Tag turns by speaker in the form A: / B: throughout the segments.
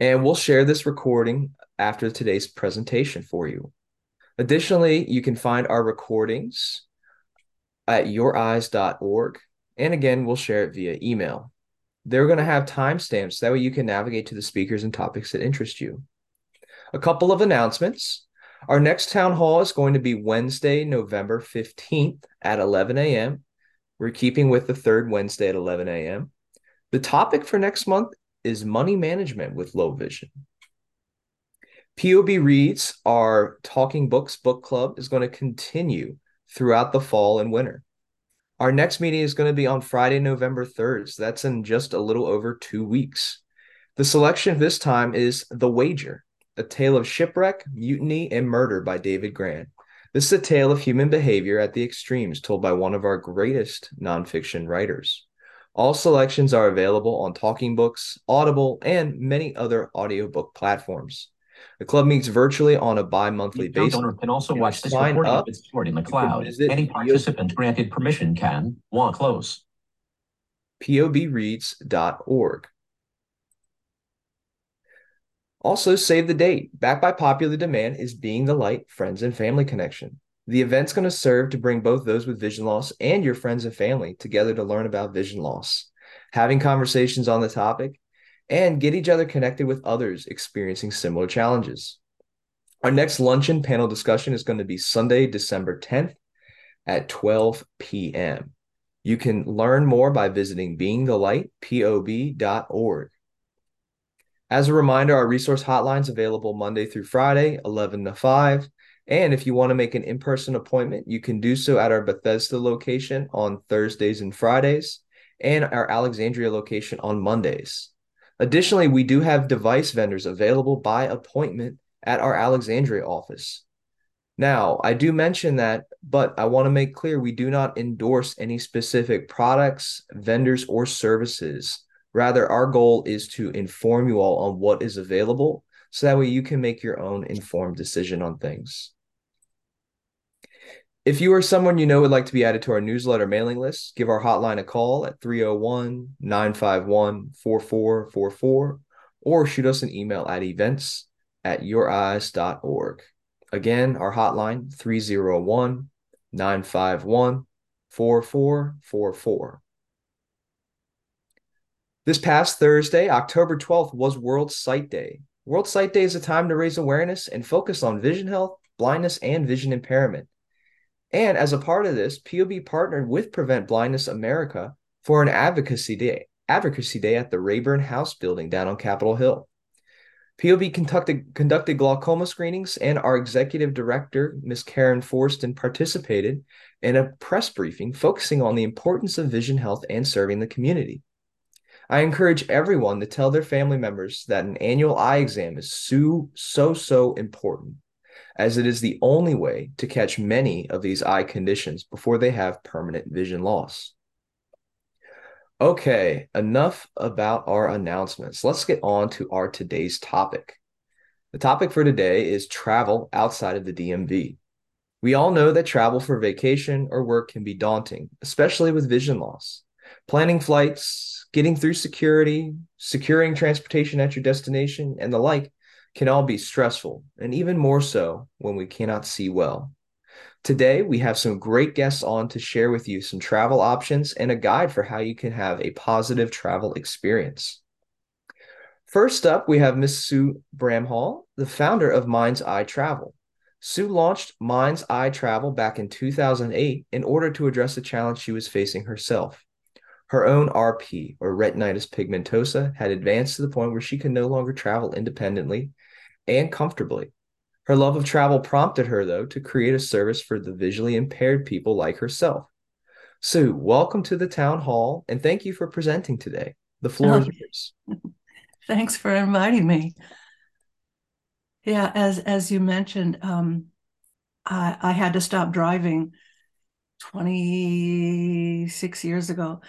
A: And we'll share this recording after today's presentation for you. Additionally, you can find our recordings at youreyes.org. And again, we'll share it via email. They're going to have timestamps. That way you can navigate to the speakers and topics that interest you. A couple of announcements. Our next town hall is going to be Wednesday, November 15th at 11 a.m. We're keeping with the third Wednesday at 11 a.m. The topic for next month is money management with low vision. POB Reads, our Talking Books book club, is going to continue throughout the fall and winter. Our next meeting is going to be on Friday, November 3rd. So that's in just a little over two weeks. The selection this time is The Wager, a tale of shipwreck, mutiny, and murder by David Grann. This is a tale of human behavior at the extremes told by one of our greatest nonfiction writers. All selections are available on Talking Books, Audible, and many other audiobook platforms. The club meets virtually on a bi-monthly basis.
B: owner can also watch this recording
A: up,
B: of its stored in the cloud. Any participant granted permission can, while close.
A: pobreads.org. Also, save the date. Backed by popular demand is Being the Light Friends and Family Connection. The event's going to serve to bring both those with vision loss and your friends and family together to learn about vision loss, having conversations on the topic, and get each other connected with others experiencing similar challenges. Our next luncheon panel discussion is going to be Sunday, December 10th at 12 p.m. You can learn more by visiting beingthelightpob.org. As a reminder, our resource hotline is available Monday through Friday, 11 to 5. And if you want to make an in person appointment, you can do so at our Bethesda location on Thursdays and Fridays and our Alexandria location on Mondays. Additionally, we do have device vendors available by appointment at our Alexandria office. Now, I do mention that, but I want to make clear we do not endorse any specific products, vendors, or services. Rather, our goal is to inform you all on what is available so that way you can make your own informed decision on things. If you or someone you know would like to be added to our newsletter mailing list, give our hotline a call at 301 951 4444 or shoot us an email at events at youreyes.org. Again, our hotline 301 951 4444. This past Thursday, October 12th, was World Sight Day. World Sight Day is a time to raise awareness and focus on vision health, blindness, and vision impairment. And as a part of this, POB partnered with Prevent Blindness America for an advocacy day, advocacy day at the Rayburn House building down on Capitol Hill. POB conducted, conducted glaucoma screenings, and our executive director, Ms. Karen Forston, participated in a press briefing focusing on the importance of vision health and serving the community. I encourage everyone to tell their family members that an annual eye exam is so, so, so important, as it is the only way to catch many of these eye conditions before they have permanent vision loss. Okay, enough about our announcements. Let's get on to our today's topic. The topic for today is travel outside of the DMV. We all know that travel for vacation or work can be daunting, especially with vision loss. Planning flights, getting through security, securing transportation at your destination, and the like can all be stressful, and even more so when we cannot see well. Today, we have some great guests on to share with you some travel options and a guide for how you can have a positive travel experience. First up, we have Miss Sue Bramhall, the founder of Mind's Eye Travel. Sue launched Mind's Eye Travel back in 2008 in order to address a challenge she was facing herself. Her own RP, or retinitis pigmentosa, had advanced to the point where she could no longer travel independently and comfortably. Her love of travel prompted her, though, to create a service for the visually impaired people like herself. Sue, welcome to the town hall and thank you for presenting today. The floor is
C: Oh,
A: yours.
C: Thanks for inviting me. Yeah, as as you mentioned, um, I I had to stop driving 26 years ago,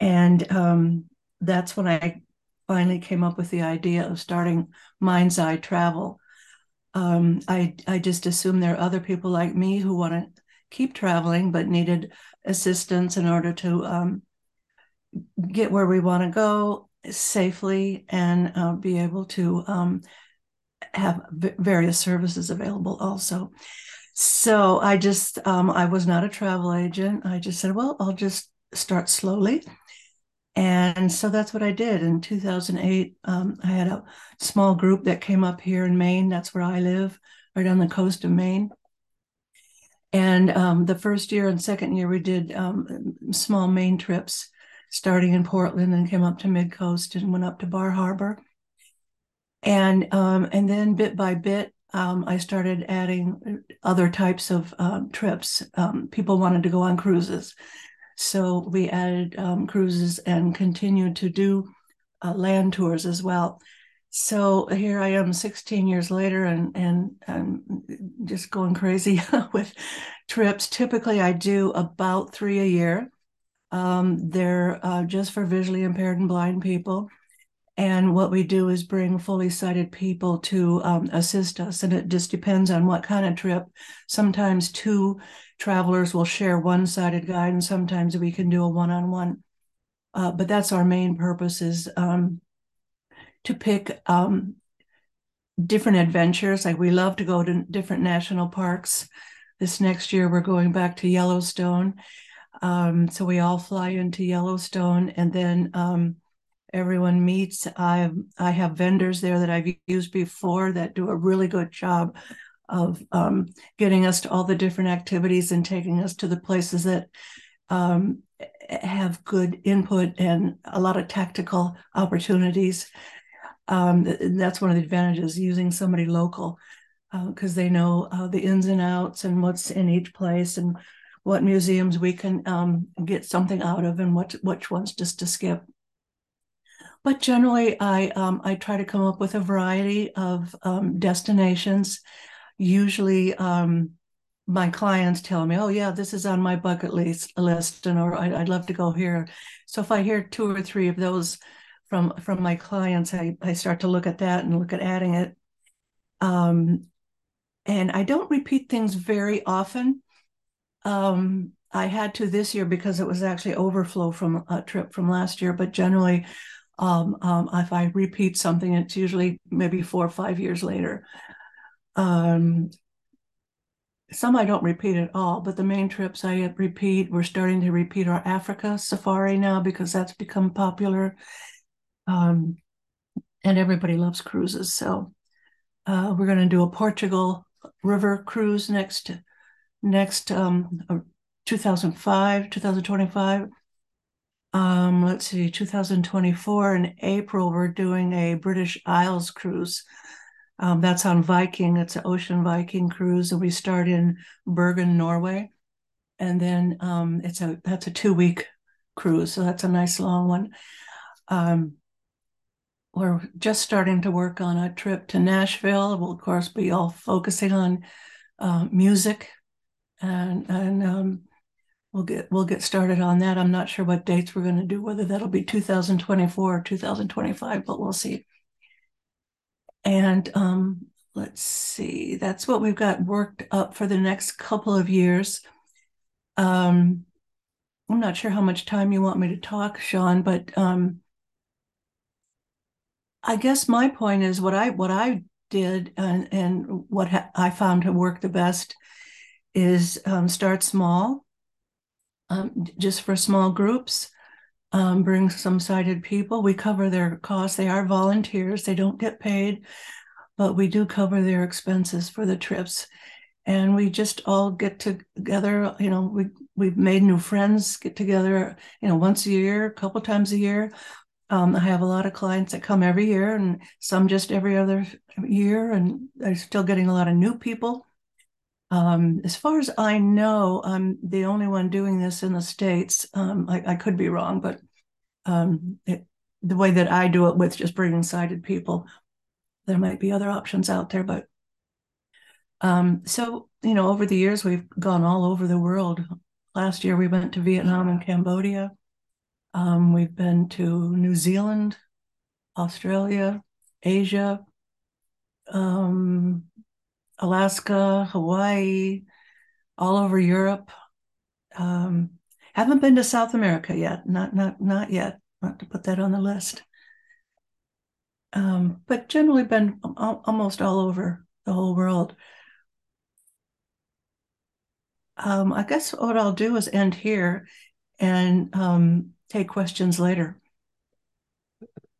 C: and um, that's when I finally came up with the idea of starting Mind's Eye Travel. Um, I I just assume there are other people like me who want to keep traveling but needed assistance in order to um, get where we want to go safely and uh, be able to um, have v- various services available also. So I just, um, I was not a travel agent. I just said, well, I'll just start slowly. And so that's what I did. In 2008, um, I had a small group that came up here in Maine. That's where I live, right on the coast of Maine. And um, the first year and second year, we did um, small Maine trips, starting in Portland and came up to Mid Coast and went up to Bar Harbor. And um, and then bit by bit, um, I started adding other types of uh, trips. Um, people wanted to go on cruises, so we added cruises and continued to do uh, land tours as well. So here I am 16 years later and and I'm just going crazy with trips. Typically I do about three a year. Um, they're uh, just for visually impaired and blind people. And what we do is bring fully sighted people to um, assist us. And it just depends on what kind of trip. Sometimes two travelers will share one sighted guide, and sometimes we can do a one on one. But that's our main purpose is um, to pick um, different adventures. Like we love to go to different national parks. This next year, we're going back to Yellowstone. Um, so we all fly into Yellowstone and then um, everyone meets. I I have vendors there that I've used before that do a really good job of um, getting us to all the different activities and taking us to the places that um, have good input and a lot of tactical opportunities um, that's one of the advantages using somebody local because uh, they know uh, the ins and outs and what's in each place and what museums we can um, get something out of and what which ones just to skip. But generally, I um, I try to come up with a variety of um, destinations. Usually, um, my clients tell me, "Oh yeah, this is on my bucket list," list, and or I'd love to go here. So if I hear two or three of those from from my clients, I, I start to look at that and look at adding it. Um, and I don't repeat things very often. Um, I had to this year because it was actually overflow from a trip from last year, but generally, um, um, if I repeat something, it's usually maybe four or five years later. Um, some I don't repeat at all, but the main trips I repeat. We're starting to repeat our Africa safari now because that's become popular. Um, and everybody loves cruises. So uh, we're going to do a Portugal river cruise next next um, uh, 2005, 2025. Um, let's see, 2024 in April, we're doing a British Isles cruise. Um, that's on Viking. It's an ocean Viking cruise, and we start in Bergen, Norway, and then um, it's a that's a two week cruise, so that's a nice long one. Um, we're just starting to work on a trip to Nashville. We'll, of course, be all focusing on uh, music, and and um, we'll get we'll get started on that. I'm not sure what dates we're going to do, whether that'll be 2024 or 2025, but we'll see. And um, let's see, that's what we've got worked up for the next couple of years. Um, I'm not sure how much time you want me to talk, Sean, but um, I guess my point is what I what I did and and what ha- I found to work the best is um, start small, um, just for small groups. Um, bring some sighted people. We cover their costs. They are volunteers. They don't get paid, but we do cover their expenses for the trips. And we just all get together. You know, we we've made new friends. Get together. You know, once a year, a couple times a year um, I have a lot of clients that come every year and some just every other year, and I'm still getting a lot of new people. Um, as far as I know, I'm the only one doing this in the States. Um, I, I, could be wrong, but um, it, the way that I do it with just bringing sighted people, there might be other options out there. But um, so, you know, over the years, we've gone all over the world. Last year, we went to Vietnam and Cambodia. Um, we've been to New Zealand, Australia, Asia, um, Alaska, Hawaii, all over Europe. Um, haven't been to South America yet. Not not not yet. Not to put that on the list. um, but generally been almost all over the whole world. Um, I guess what I'll do is end here and um, take questions later.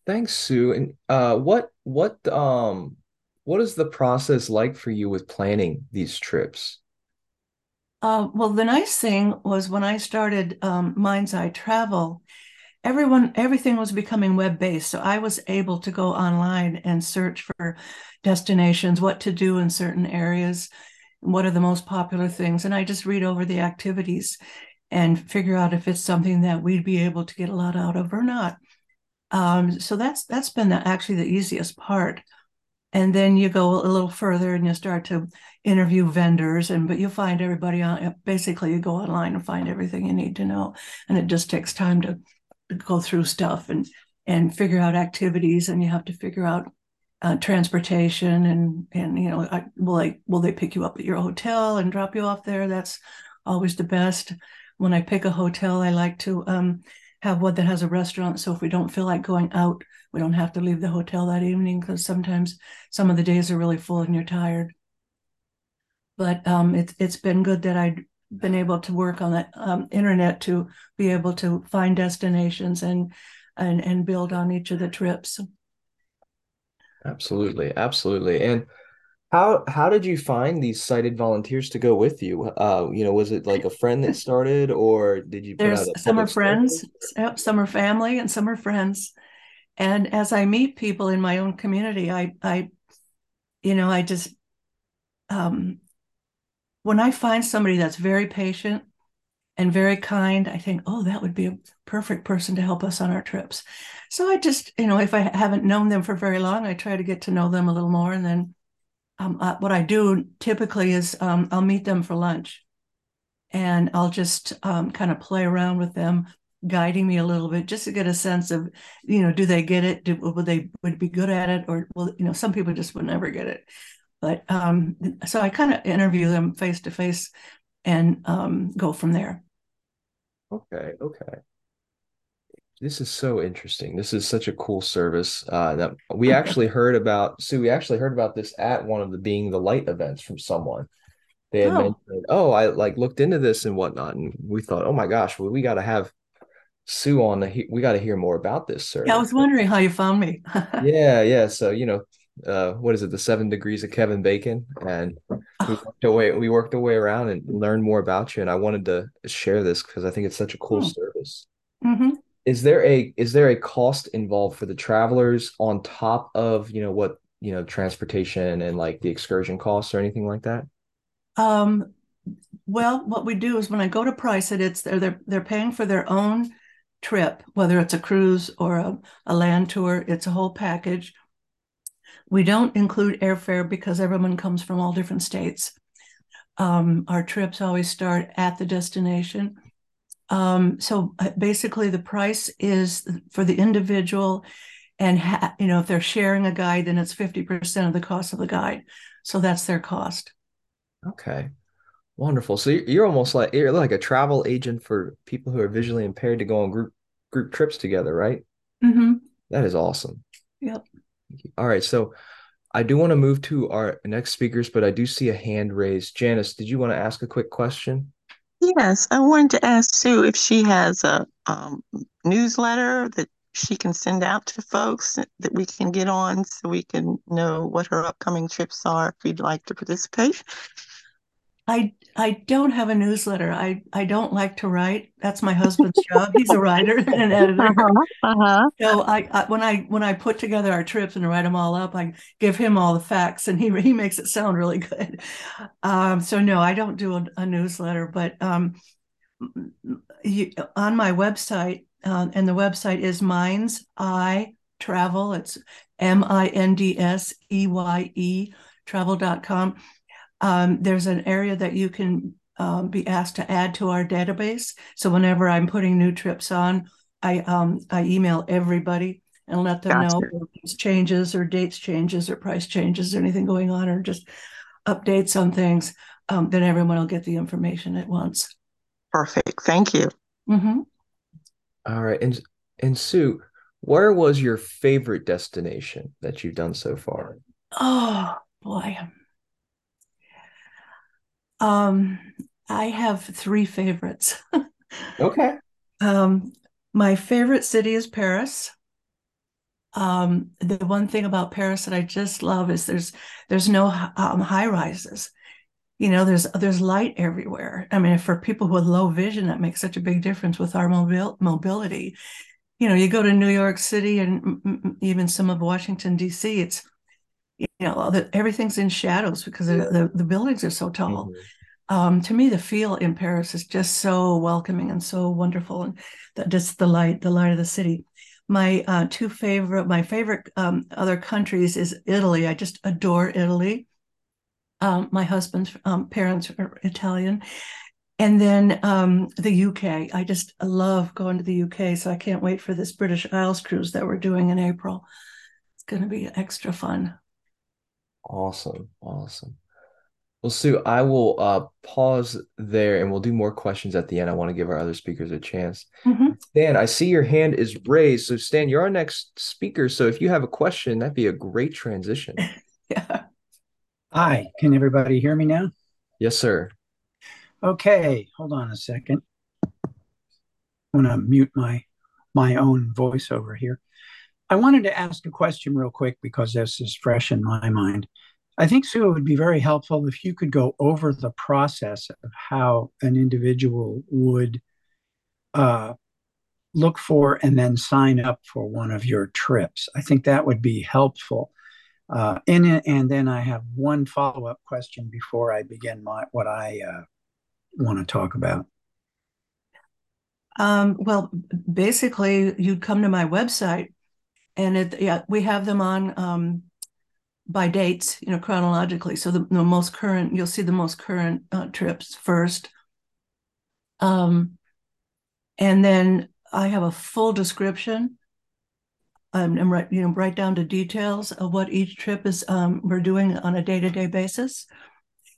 A: Thanks, Sue. And uh, what what um what is the process like for you with planning these trips?
C: Uh, well, the nice thing was when I started um, Mind's Eye Travel, everyone everything was becoming web based, so I was able to go online and search for destinations, what to do in certain areas, what are the most popular things, and I just read over the activities and figure out if it's something that we'd be able to get a lot out of or not. Um, so that's that's been the, actually the easiest part. And then you go a little further and you start to interview vendors, and but you find everybody on. Basically, you go online and find everything you need to know, and it just takes time to, go through stuff and and figure out activities, and you have to figure out uh, transportation and and you know I, will they will they pick you up at your hotel and drop you off there? That's always the best. When I pick a hotel, I like to um, have one that has a restaurant. So if we don't feel like going out, we don't have to leave the hotel that evening because sometimes some of the days are really full and you're tired. But um, it's it's been good that I've been able to work on the um, internet to be able to find destinations and and and build on each of the trips.
A: Absolutely, absolutely, and how how did you find these sighted volunteers to go with you? Uh, you know, was it like a friend that started, or did you?
C: There's some are friends, yep, some are family, and some are friends. And as I meet people in my own community, I I, you know, I just um, when I find somebody that's very patient and very kind, I think, oh, that would be a perfect person to help us on our trips. So I just, you know, if I haven't known them for very long, I try to get to know them a little more, and then um, uh, what I do typically is um, I'll meet them for lunch and I'll just um, kind of play around with them, guiding me a little bit just to get a sense of, you know, do they get it? Do, would they would be good at it? Or, well, you know, some people just would never get it. But um, so I kind of interview them face to face and um, go from there.
A: Okay. Okay. This is so interesting. This is such a cool service uh, that we actually heard about. Sue, we actually heard about this at one of the Being the Light events from someone. They had oh. mentioned, oh, I like looked into this and whatnot, and we thought, oh my gosh, well, we got to have Sue on the. We got to hear more about this, sir.
C: Yeah, I was wondering how you found me.
A: yeah, yeah. So you know, uh, what is it? The Seven Degrees of Kevin Bacon, and we worked away. We worked our way around and learned more about you. And I wanted to share this because I think it's such a cool hmm. service. Mm-hmm is there a is there a cost involved for the travelers on top of you know what you know transportation and like the excursion costs or anything like that
C: um well what we do is when i go to price it it's they're they're, they're paying for their own trip whether it's a cruise or a, a land tour it's a whole package we don't include airfare because everyone comes from all different states um, our trips always start at the destination um, so uh, basically, the price is for the individual, and ha- you know if they're sharing a guide, then it's fifty percent of the cost of the guide. So that's their cost.
A: Okay, wonderful. So you're almost like you're like a travel agent for people who are visually impaired to go on group group trips together, right? Mm-hmm. That is awesome.
C: Yep.
A: All right, so I do want to move to our next speakers, but I do see a hand raised. Janice, did you want to ask a quick question?
D: Yes, I wanted to ask Sue if she has a um, newsletter that she can send out to folks that we can get on so we can know what her upcoming trips are if we'd like to participate.
C: I I don't have a newsletter. I I don't like to write. That's my husband's job. He's a writer and an editor. Uh-huh, uh-huh. So I, I, when I when I put together our trips and write them all up, I give him all the facts, and he he makes it sound really good. Um, so no, I don't do a, a newsletter, but um, you, on my website, uh, and the website is Minds Eye Travel. It's M I N D S E Y E travel.com um, there's an area that you can um, be asked to add to our database. So whenever I'm putting new trips on, I um, I email everybody and let them gotcha. know changes or dates changes or price changes or anything going on or just updates on things. Um, then everyone will get the information at once.
D: Perfect. Thank you.
A: Mm-hmm. All right, and and Sue, where was your favorite destination that you've done so far?
C: Oh boy. Um, I have three favorites.
A: Okay.
C: Um, my favorite city is Paris. Um, the one thing about Paris that I just love is there's there's no um, high rises. You know, there's there's light everywhere. I mean, for people with low vision, that makes such a big difference with our mobil- mobility. You know, you go to New York City and even some of Washington D.C. It's you know everything's in shadows because the, the buildings are so tall. Mm-hmm um, to me, the feel in Paris is just so welcoming and so wonderful, and that just the light, the light of the city. My uh, two favorite, my favorite um, other countries is Italy. I just adore Italy. Um, my husband's um, parents are Italian, and then um, the UK. I just love going to the UK, so I can't wait for this British Isles cruise that we're doing in April. It's going to be extra fun.
A: Awesome, awesome. Well, Sue, I will uh, pause there and we'll do more questions at the end. I want to give our other speakers a chance. Mm-hmm. Stan, I see your hand is raised. So, Stan, you're our next speaker. So, if you have a question, that'd be a great transition.
E: yeah. Hi, can everybody hear me now?
A: Yes, sir.
E: Okay, hold on a second. I want to mute my my own voice over here. I wanted to ask a question real quick because this is fresh in my mind. I think, Sue, it would be very helpful if you could go over the process of how an individual would uh, look for and then sign up for one of your trips. I think that would be helpful. Uh, and, and then I have one follow up question before I begin my, what I uh, want to talk about.
C: Um, well, basically, you'd come to my website, and it, yeah, we have them on um, by dates, you know, chronologically. So the, the most current, you'll see the most current uh, trips first. Um, and then I have a full description um, and right, you know, right down to details of what each trip is um, we're doing on a day-to-day basis.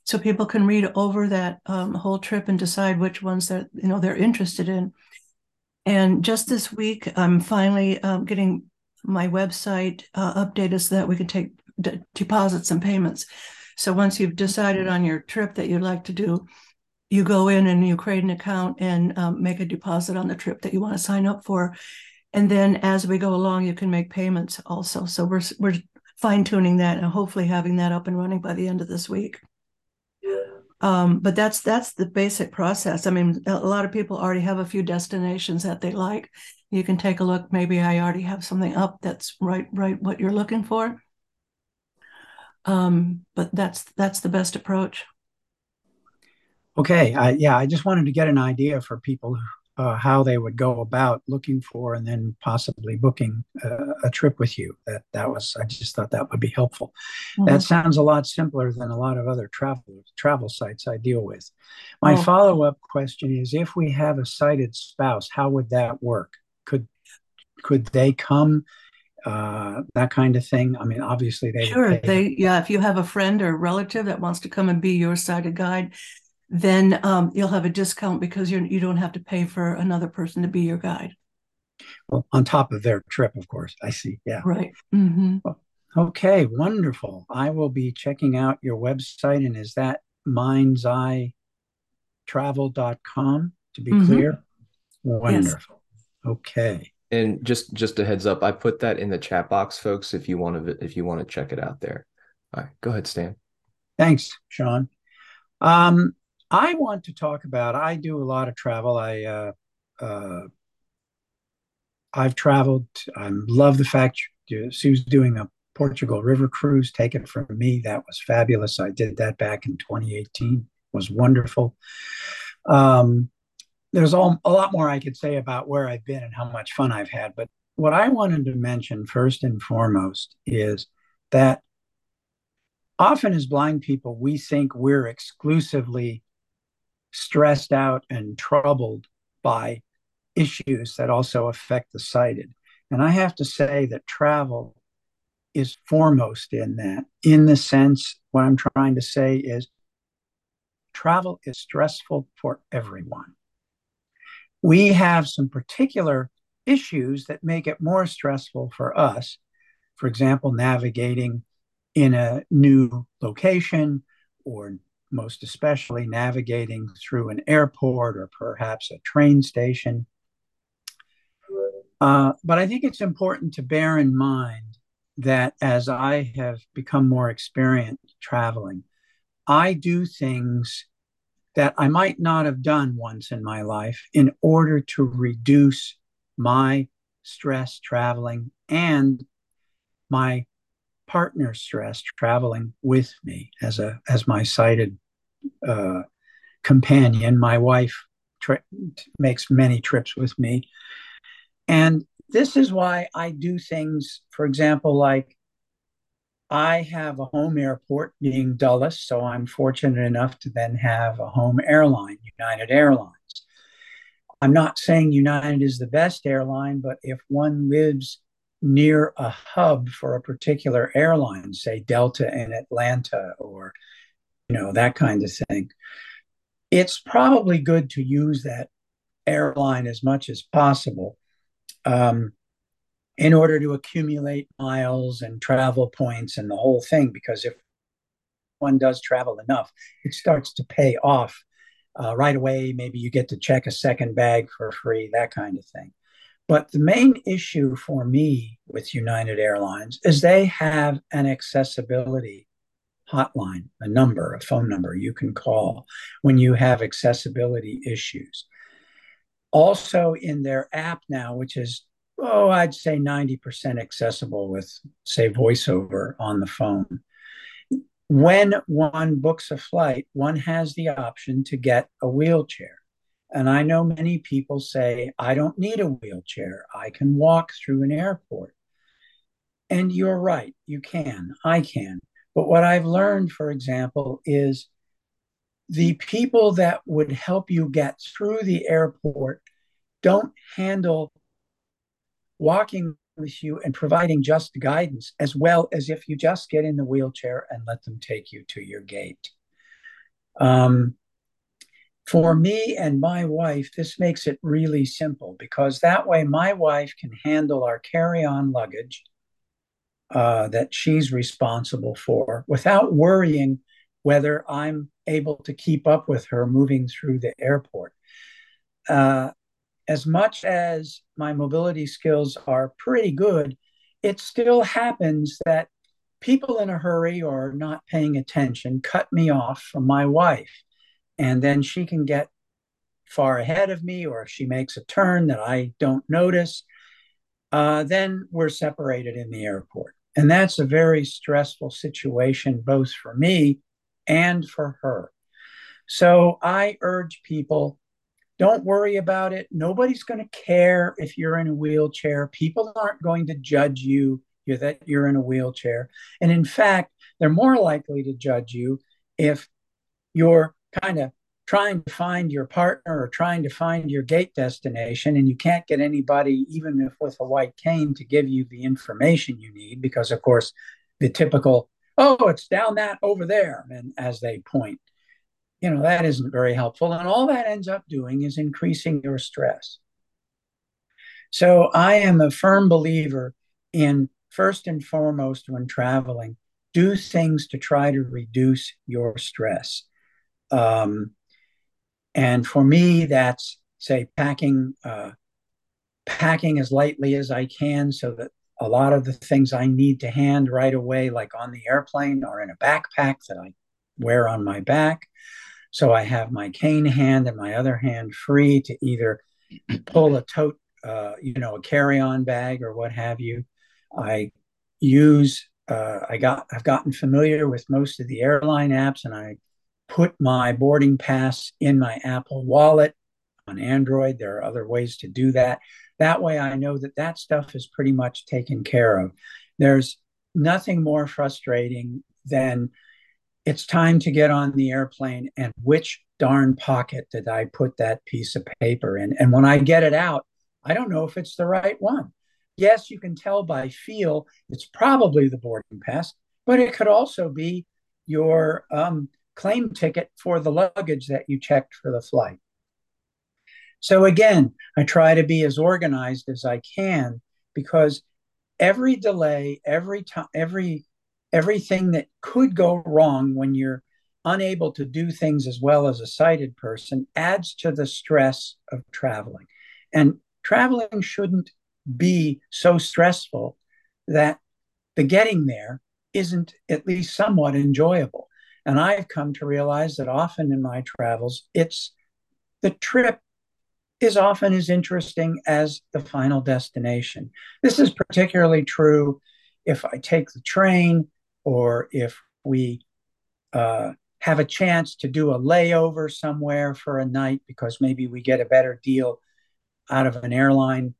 C: So people can read over that um, whole trip and decide which ones that you know they're interested in. And just this week, I'm finally um, getting my website uh, updated so that we can take d- deposits and payments. So once you've decided on your trip that you'd like to do, you go in and you create an account and um, make a deposit on the trip that you want to sign up for. And then as we go along, you can make payments also. So we're we're fine tuning that and hopefully having that up and running by the end of this week. Um, but that's that's the basic process. I mean, a lot of people already have a few destinations that they like. You can take a look. Maybe I already have something up that's right right what you're looking for. Um, but that's that's the best approach.
E: Okay, I, yeah, I just wanted to get an idea for people uh, how they would go about looking for and then possibly booking uh, a trip with you. That that was I just thought that would be helpful. Mm-hmm. That sounds a lot simpler than a lot of other travel travel sites I deal with. My oh. follow up question is: If we have a sighted spouse, how would that work? Could they come uh, that kind of thing? I mean, obviously they
C: sure they yeah. If you have a friend or a relative that wants to come and be your sighted guide, then um, you'll have a discount because you you don't have to pay for another person to be your guide.
E: Well, on top of their trip, of course. I see. Yeah.
C: Right. Mm-hmm.
E: okay. Wonderful. I will be checking out your website, and is that mindseyetravel.com to be mm-hmm. clear? Wonderful. Yes. Okay
A: and just just a heads up, I put that in the chat box, folks. If you want to if you want to check it out there. All right, go ahead, Stan.
E: Thanks, Sean. Um, I want to talk about. I do a lot of travel. I uh, uh, I've traveled. I love the fact Sue's doing a Portugal River cruise. Take it from me, that was fabulous. I did that back in 2018. It was wonderful. Um, there's all, a lot more I could say about where I've been and how much fun I've had. But what I wanted to mention first and foremost is that often as blind people, we think we're exclusively stressed out and troubled by issues that also affect the sighted. And I have to say that travel is foremost in that, in the sense, what I'm trying to say is travel is stressful for everyone we have some particular issues that make it more stressful for us. For example, navigating in a new location, or most especially navigating through an airport or perhaps a train station. Uh, but I think it's important to bear in mind that as I have become more experienced traveling, I do things that I might not have done once in my life in order to reduce my stress traveling and my partner's stress traveling with me as a as my sighted uh, companion. My wife tri- makes many trips with me, and this is why I do things. For example, like I have a home airport being Dulles, so I'm fortunate enough to then have a home airline, United Airlines. I'm not saying United is the best airline, but if one lives near a hub for a particular airline, say Delta in Atlanta or you know that kind of thing, it's probably good to use that airline as much as possible. Um, in order to accumulate miles and travel points and the whole thing. Because if one does travel enough, it starts to pay off uh, right away. Maybe you get to check a second bag for free, that kind of thing. But the main issue for me with United Airlines is they have an accessibility hotline, a number, a phone number you can call when you have accessibility issues. Also, in their app now, which is oh, I'd say 90% accessible with, say, voiceover on the phone. When one books a flight, one has the option to get a wheelchair. And I know many people say, I don't need a wheelchair. I can walk through an airport. And you're right, you can. I can. But what I've learned, for example, is the people that would help you get through the airport don't handle walking with you and providing just guidance as well as if you just get in the wheelchair and let them take you to your gate. Um, for me and my wife, this makes it really simple because that way my wife can handle our carry on luggage uh, that she's responsible for without worrying whether I'm able to keep up with her moving through the airport. Uh, as much as my mobility skills are pretty good, it still happens that people in a hurry or not paying attention cut me off from my wife. And then she can get far ahead of me, or if she makes a turn that I don't notice, uh, then we're separated in the airport. And that's a very stressful situation, both for me and for her. So I urge people don't worry about it. Nobody's going to care if you're in a wheelchair. People aren't going to judge you that you're in a wheelchair. And in fact, they're more likely to judge you if you're kind of trying to find your partner or trying to find your gate destination and you can't get anybody even if with a white cane to give you the information you need because of course the typical oh it's down that over there and as they point you know, that isn't very helpful. And all that ends up doing is increasing your stress. So I am a firm believer in first and foremost when traveling, do things to try to reduce your stress. Um, and for me, that's say packing uh, packing as lightly as I can so that a lot of the things I need to hand right away, like on the airplane, or in a backpack that I wear on my back. So I have my cane hand and my other hand free to either pull a tote, uh, you know, a carry-on bag or what have you. I use, uh, I got, I've gotten familiar with most of the airline apps, and I put my boarding pass in my Apple Wallet on Android. There are other ways to do that. That way, I know that that stuff is pretty much taken care of. There's nothing more frustrating than it's time to get on the airplane and which darn pocket did I put that piece of paper in? And when I get it out, I don't know if it's the right one. Yes, you can tell by feel it's probably the boarding pass, but it could also be your um, claim ticket for the luggage that you checked for the flight. So again, I try to be as organized as I can because every delay, every time, every everything that could go wrong when you're unable to do things as well as a sighted person adds to the stress of traveling. And traveling shouldn't be so stressful that the getting there isn't at least somewhat enjoyable. And I've come to realize that often in my travels, it's the trip is often as interesting as the final destination. This is particularly true if I take the train or if we uh, have a chance to do a layover somewhere for a night because maybe we get a better deal out of an airline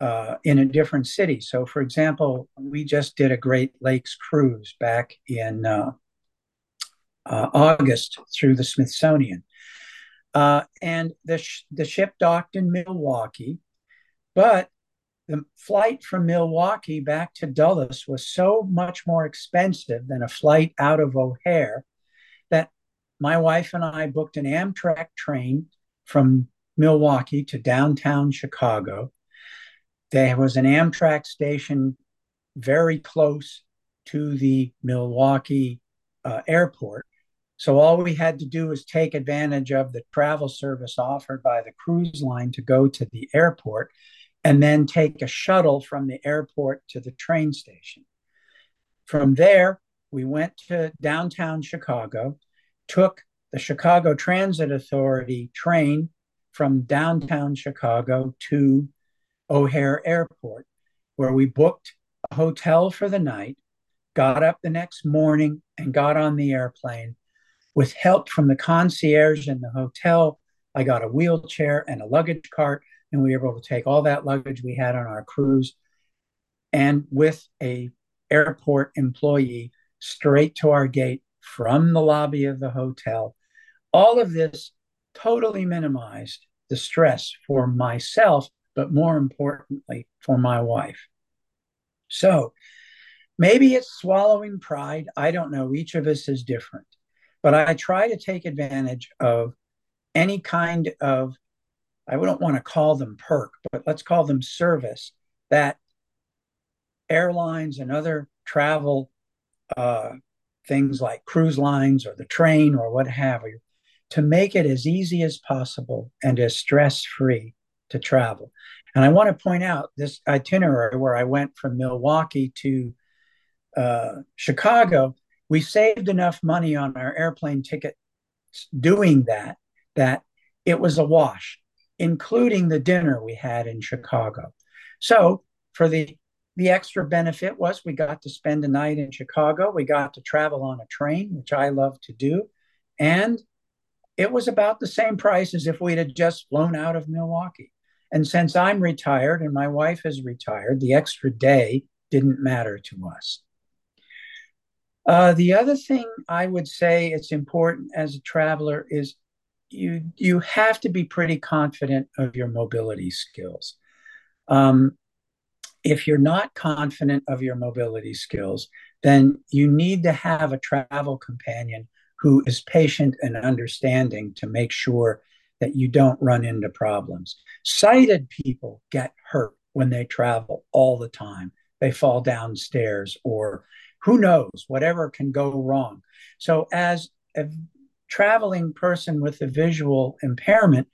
E: uh, in a different city. So, for example, we just did a Great Lakes cruise back in uh, uh, August through the Smithsonian. Uh, and the, sh- the ship docked in Milwaukee, but the flight from Milwaukee back to Dulles was so much more expensive than a flight out of O'Hare that my wife and I booked an Amtrak train from Milwaukee to downtown Chicago. There was an Amtrak station very close to the Milwaukee uh, airport. So all we had to do was take advantage of the travel service offered by the cruise line to go to the airport and then take a shuttle from the airport to the train station. From there, we went to downtown Chicago, took the Chicago Transit Authority train from downtown Chicago to O'Hare Airport, where we booked a hotel for the night, got up the next morning, and got on the airplane with help from the concierge in the hotel, I got a wheelchair and a luggage cart, and we were able to take all that luggage we had on our cruise and with a airport employee straight to our gate from the lobby of the hotel. All of this totally minimized the stress for myself, but more importantly, for my wife. So maybe it's swallowing pride. I don't know. Each of us is different. But I try to take advantage of any kind of, I don't want to call them perk, but let's call them service that airlines and other travel uh, things like cruise lines or the train or what have you to make it as easy as possible and as stress free to travel. And I want to point out this itinerary where I went from Milwaukee to uh, Chicago we saved enough money on our airplane ticket doing that that it was a wash, including the dinner we had in Chicago. So for the the extra benefit was we got to spend a night in Chicago. We got to travel on a train, which I love to do. And it was about the same price as if we'd had just flown out of Milwaukee. And since I'm retired and my wife is retired, the extra day didn't matter to us. Uh, the other thing I would say it's important as a traveler is you you have to be pretty confident of your mobility skills. Um, if you're not confident of your mobility skills, then you need to have a travel companion who is patient and understanding to make sure that you don't run into problems. Sighted people get hurt when they travel all the time. They fall downstairs or who knows whatever can go wrong so as traveling person with a visual impairment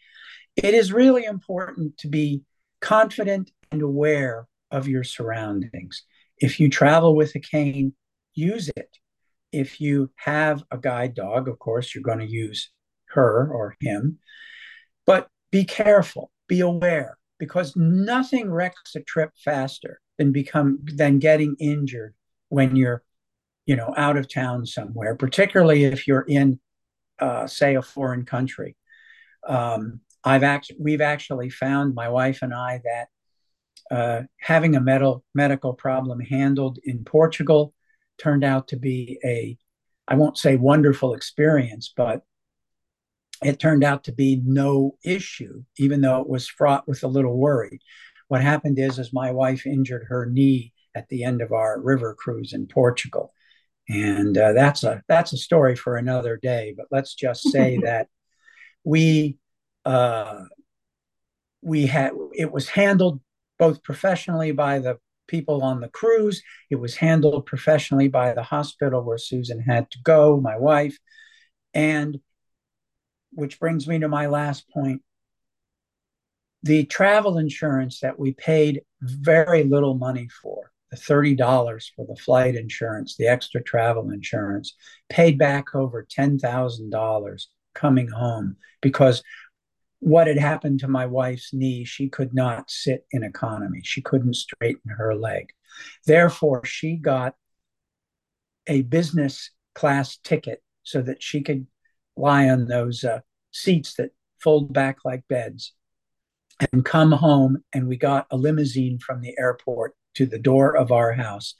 E: it is really important to be confident and aware of your surroundings. If you travel with a cane use it. If you have a guide dog of course you're going to use her or him. But be careful be aware because nothing wrecks a trip faster than become than getting injured when you're you know out of town somewhere particularly if you're in uh, say a foreign country um, i've actually we've actually found my wife and i that uh, having a medical medical problem handled in portugal turned out to be a i won't say wonderful experience but it turned out to be no issue even though it was fraught with a little worry what happened is is my wife injured her knee at the end of our river cruise in Portugal. And uh, that's a that's a story for another day. But let's just say that we uh, we had it was handled both professionally by the people on the cruise. It was handled professionally by the hospital where Susan had to go, my wife. And which brings me to my last point. The travel insurance that we paid very little money for, $30 for the flight insurance, the extra travel insurance, paid back over $10,000 coming home because what had happened to my wife's knee, she could not sit in economy. She couldn't straighten her leg. Therefore, she got a business class ticket so that she could lie on those uh, seats that fold back like beds and come home. And we got a limousine from the airport to the door of our house.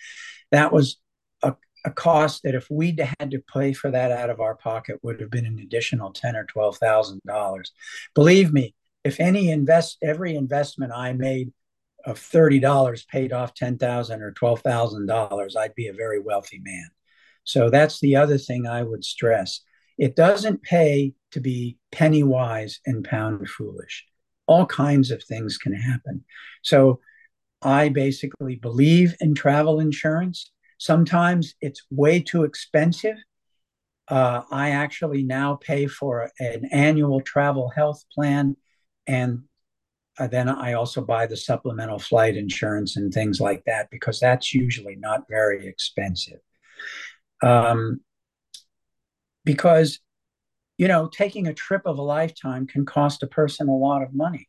E: That was a, a cost that if we'd had to pay for that out of our pocket would have been an additional ten or twelve thousand dollars. Believe me, if any invest every investment I made of thirty dollars paid off ten thousand or twelve thousand dollars, I'd be a very wealthy man. So that's the other thing I would stress. It doesn't pay to be penny wise and pound foolish. All kinds of things can happen. So I basically believe in travel insurance. Sometimes it's way too expensive. Uh, I actually now pay for an annual travel health plan, and uh, then I also buy the supplemental flight insurance and things like that because that's usually not very expensive. Um, because you know, taking a trip of a lifetime can cost a person a lot of money.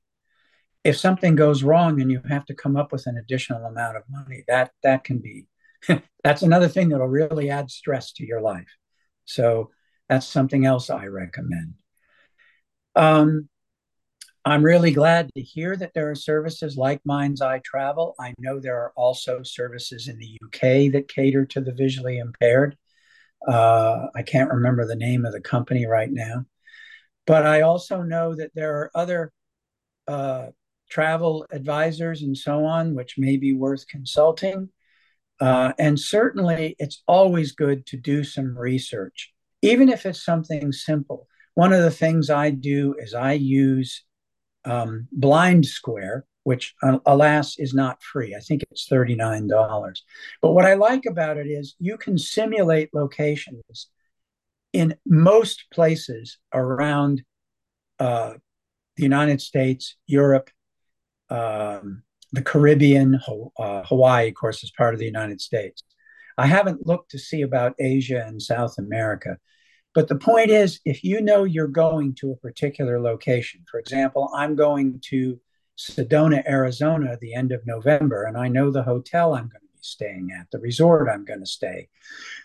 E: If something goes wrong and you have to come up with an additional amount of money, that that can be that's another thing that'll really add stress to your life. So that's something else I recommend. Um, I'm really glad to hear that there are services like Mind's Eye Travel. I know there are also services in the UK that cater to the visually impaired. Uh, I can't remember the name of the company right now. But I also know that there are other uh, travel advisors and so on, which may be worth consulting. Uh, and certainly, it's always good to do some research, even if it's something simple. One of the things I do is I use um, BlindSquare, which uh, alas is not free. I think it's $39. But what I like about it is you can simulate locations in most places around uh, the United States, Europe, um, the Caribbean, uh, Hawaii, of course, is part of the United States. I haven't looked to see about Asia and South America. But the point is, if you know you're going to a particular location, for example, I'm going to Sedona, Arizona, the end of November, and I know the hotel I'm going to be staying at, the resort I'm going to stay.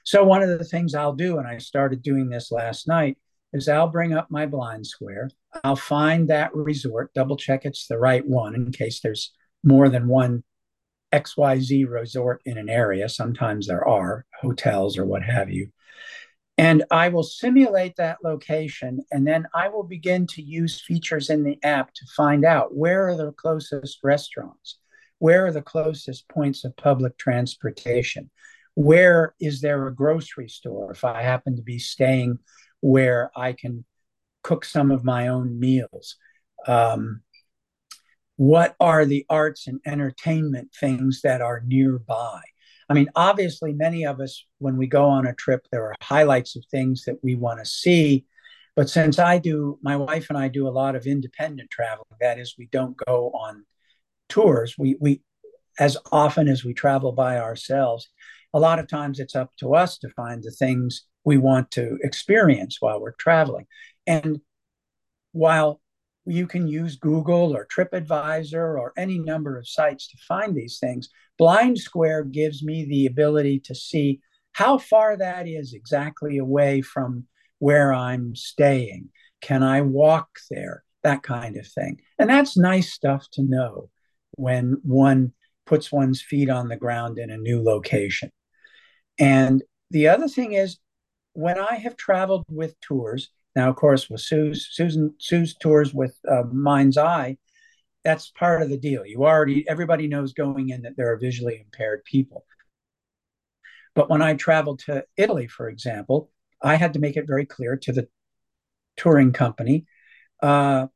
E: So, one of the things I'll do, and I started doing this last night, is I'll bring up my BlindSquare. I'll find that resort, double check it's the right one in case there's more than one XYZ resort in an area. Sometimes there are hotels or what have you. And I will simulate that location, and then I will begin to use features in the app to find out where are the closest restaurants, where are the closest points of public transportation, where is there a grocery store if I happen to be staying where I can cook some of my own meals. Um, what are the arts and entertainment things that are nearby? I mean, obviously, many of us, when we go on a trip, there are highlights of things that we want to see. But since I do, my wife and I do a lot of independent traveling, That is, we don't go on tours. We we as often as we travel by ourselves. A lot of times, it's up to us to find the things we want to experience while we're traveling. And while you can use Google or TripAdvisor or any number of sites to find these things. BlindSquare gives me the ability to see how far that is exactly away from where I'm staying. Can I walk there? That kind of thing. And that's nice stuff to know when one puts one's feet on the ground in a new location. And the other thing is, when I have traveled with tours, now, of course, with Sue's, Susan, Sue's tours with uh, Mind's Eye, that's part of the deal. You already, everybody knows going in that there are visually impaired people. But when I traveled to Italy, for example, I had to make it very clear to the touring company uh,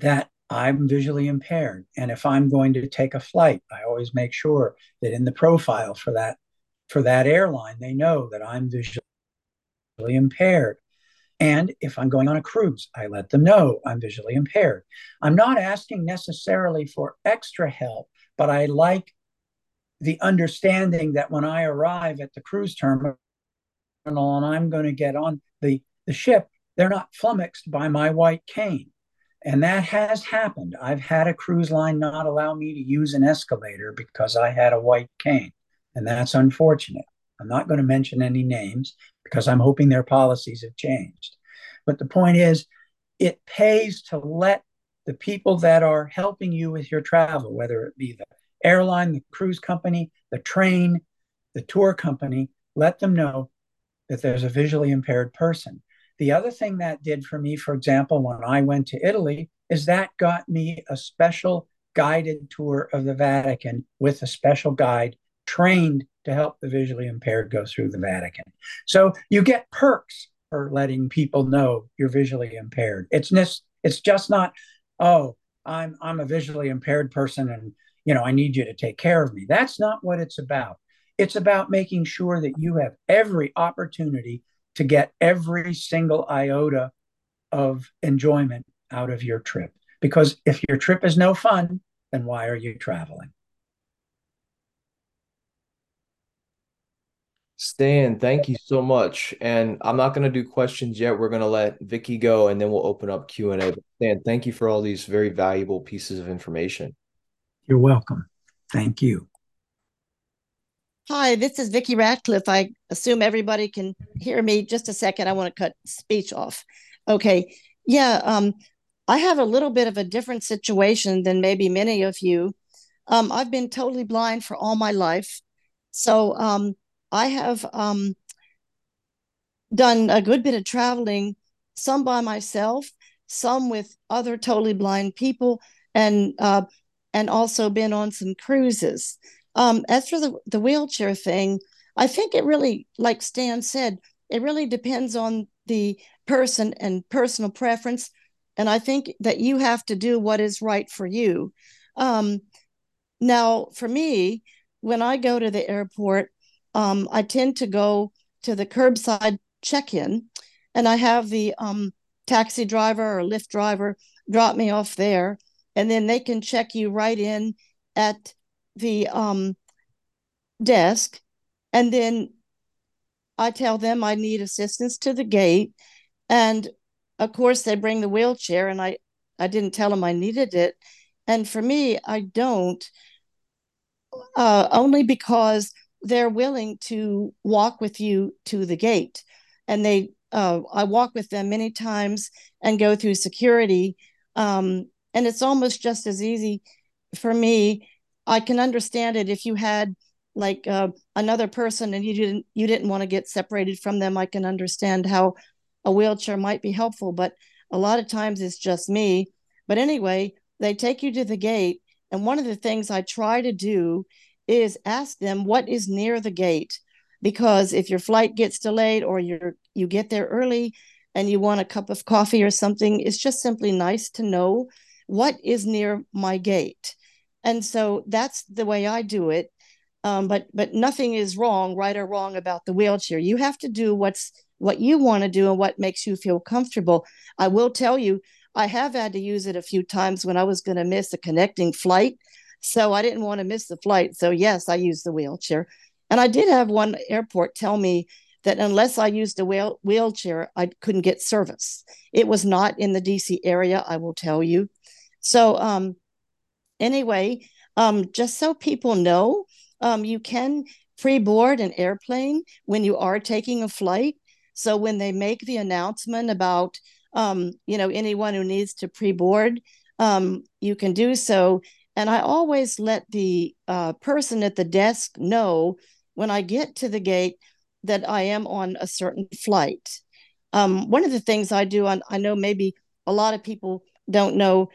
E: that I'm visually impaired. And if I'm going to take a flight, I always make sure that in the profile for that for that airline, they know that I'm visually impaired. And if I'm going on a cruise, I let them know I'm visually impaired. I'm not asking necessarily for extra help, but I like the understanding that when I arrive at the cruise terminal and I'm going to get on the, the ship, they're not flummoxed by my white cane. And that has happened. I've had a cruise line not allow me to use an escalator because I had a white cane. And that's unfortunate. I'm not going to mention any names because I'm hoping their policies have changed. But the point is, it pays to let the people that are helping you with your travel, whether it be the airline, the cruise company, the train, the tour company, let them know that there's a visually impaired person. The other thing that did for me, for example, when I went to Italy, is that got me a special guided tour of the Vatican with a special guide trained to help the visually impaired go through the Vatican. So you get perks for letting people know you're visually impaired. It's just it's just not, oh, I'm I'm a visually impaired person and you know I need you to take care of me. That's not what it's about. It's about making sure that you have every opportunity to get every single iota of enjoyment out of your trip. Because if your trip is no fun, then why are you traveling?
A: Stan, thank you so much. And I'm not going to do questions yet. We're going to let Vicky go and then we'll open up Q&A. But Stan, thank you for all these very valuable pieces of information.
E: You're welcome. Thank you.
F: Hi, this is Vicky Ratcliffe. I assume everybody can hear me. Just a second, I want to cut speech off. Okay. Yeah, um, I have a little bit of a different situation than maybe many of you. Um, I've been totally blind for all my life. So um, I have um, done a good bit of traveling, some by myself, some with other totally blind people, and uh, and also been on some cruises. Um, as for the, the wheelchair thing, I think it really, like Stan said, it really depends on the person and personal preference. And I think that you have to do what is right for you. Um, now, for me, when I go to the airport, um, I tend to go to the curbside check in and I have the um, taxi driver or Lyft driver drop me off there. And then they can check you right in at the um, desk. And then I tell them I need assistance to the gate. And of course, they bring the wheelchair, and I, I didn't tell them I needed it. And for me, I don't, uh, only because they're willing to walk with you to the gate. And they, uh, I walk with them many times and go through security. Um, and it's almost just as easy for me. I can understand it if you had like uh, another person and you didn't you didn't want to get separated from them. I can understand how a wheelchair might be helpful, but a lot of times it's just me. But anyway, they take you to the gate, and one of the things I try to do is ask them what is near the gate. Because if your flight gets delayed or you're you get there early and you want a cup of coffee or something it's just simply nice to know what is near my gate. And so that's the way i do it. Um, but but nothing is wrong right or wrong about the wheelchair. You have to do what's what you want to do and what makes you feel comfortable. I will tell you i have had to use it a few times when i was going to miss a connecting flight so I didn't want to miss the flight. So, yes, I used the wheelchair. And I did have one airport tell me that unless I used a wheel- wheelchair, I couldn't get service. It was not in the DC area, I will tell you. So, um, anyway, um, just so people know, um, you can pre board an airplane when you are taking a flight. So, when they make the announcement about, um, you know, anyone who needs to pre board, um, you can do so and I always let the uh, person at the desk know when I get to the gate that I am on a certain flight. Um, one of the things I do, I know maybe a lot of people don't know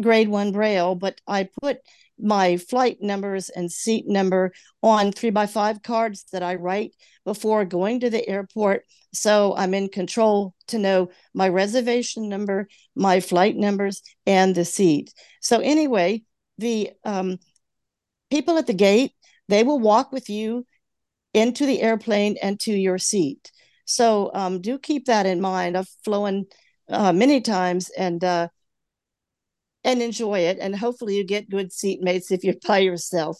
F: grade one braille, but I put my flight numbers and seat number on three by five cards that I write before going to the airport. So I'm in control to know my reservation number, my flight numbers, and the seat. So, anyway, the um, people at the gate, they will walk with you into the airplane and to your seat. So um, do keep that in mind. I've flown uh, many times and uh, and enjoy it, and hopefully you get good seatmates if you're by yourself.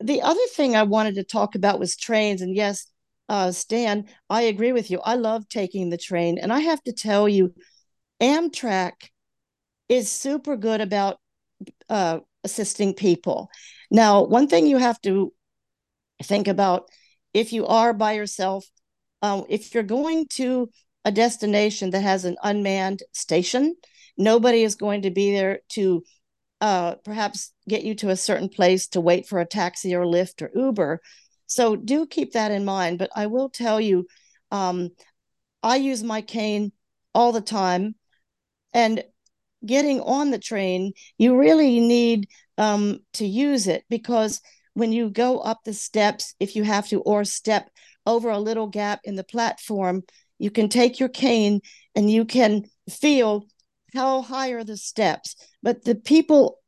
F: The other thing I wanted to talk about was trains, and yes, uh, Stan, I agree with you. I love taking the train, and I have to tell you, Amtrak is super good about uh, assisting people. Now, one thing you have to think about if you are by yourself, um, if you're going to a destination that has an unmanned station, nobody is going to be there to uh, perhaps get you to a certain place to wait for a taxi or Lyft or Uber. So do keep that in mind. But I will tell you, um, I use my cane all the time. And getting on the train, you really need um, to use it because when you go up the steps, if you have to, or step over a little gap in the platform, you can take your cane and you can feel how high are the steps. But the people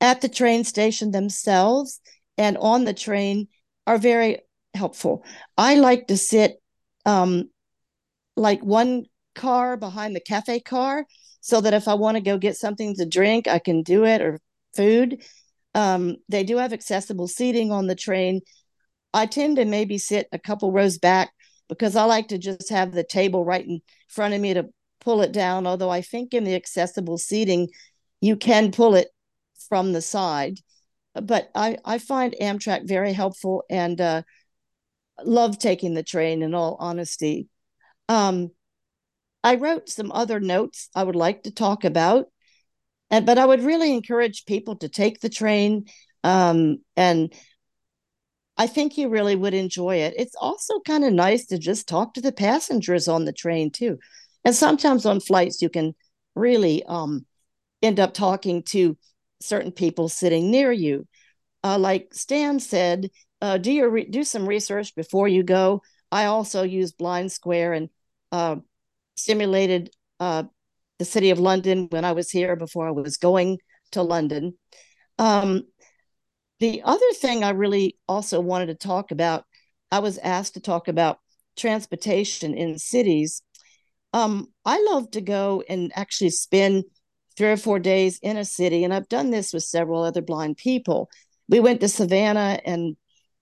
F: at the train station themselves and on the train are very helpful. I like to sit um, like one car behind the cafe car so that if I want to go get something to drink, I can do it or food. Um, they do have accessible seating on the train. I tend to maybe sit a couple rows back because I like to just have the table right in front of me to pull it down. Although I think in the accessible seating, you can pull it from the side. But I, I find Amtrak very helpful and uh, love taking the train in all honesty. Um, I wrote some other notes I would like to talk about. And but I would really encourage people to take the train. Um, and I think you really would enjoy it. It's also kind of nice to just talk to the passengers on the train too. And sometimes on flights you can really um, end up talking to certain people sitting near you. Uh, like Stan said, uh, do your re- do some research before you go. I also use BlindSquare and uh, simulated uh, the city of London when I was here before I was going to London. Um, the other thing I really also wanted to talk about, I was asked to talk about transportation in cities. Um, I love to go and actually spend three or four days in a city, and I've done this with several other blind people. We went to Savannah, and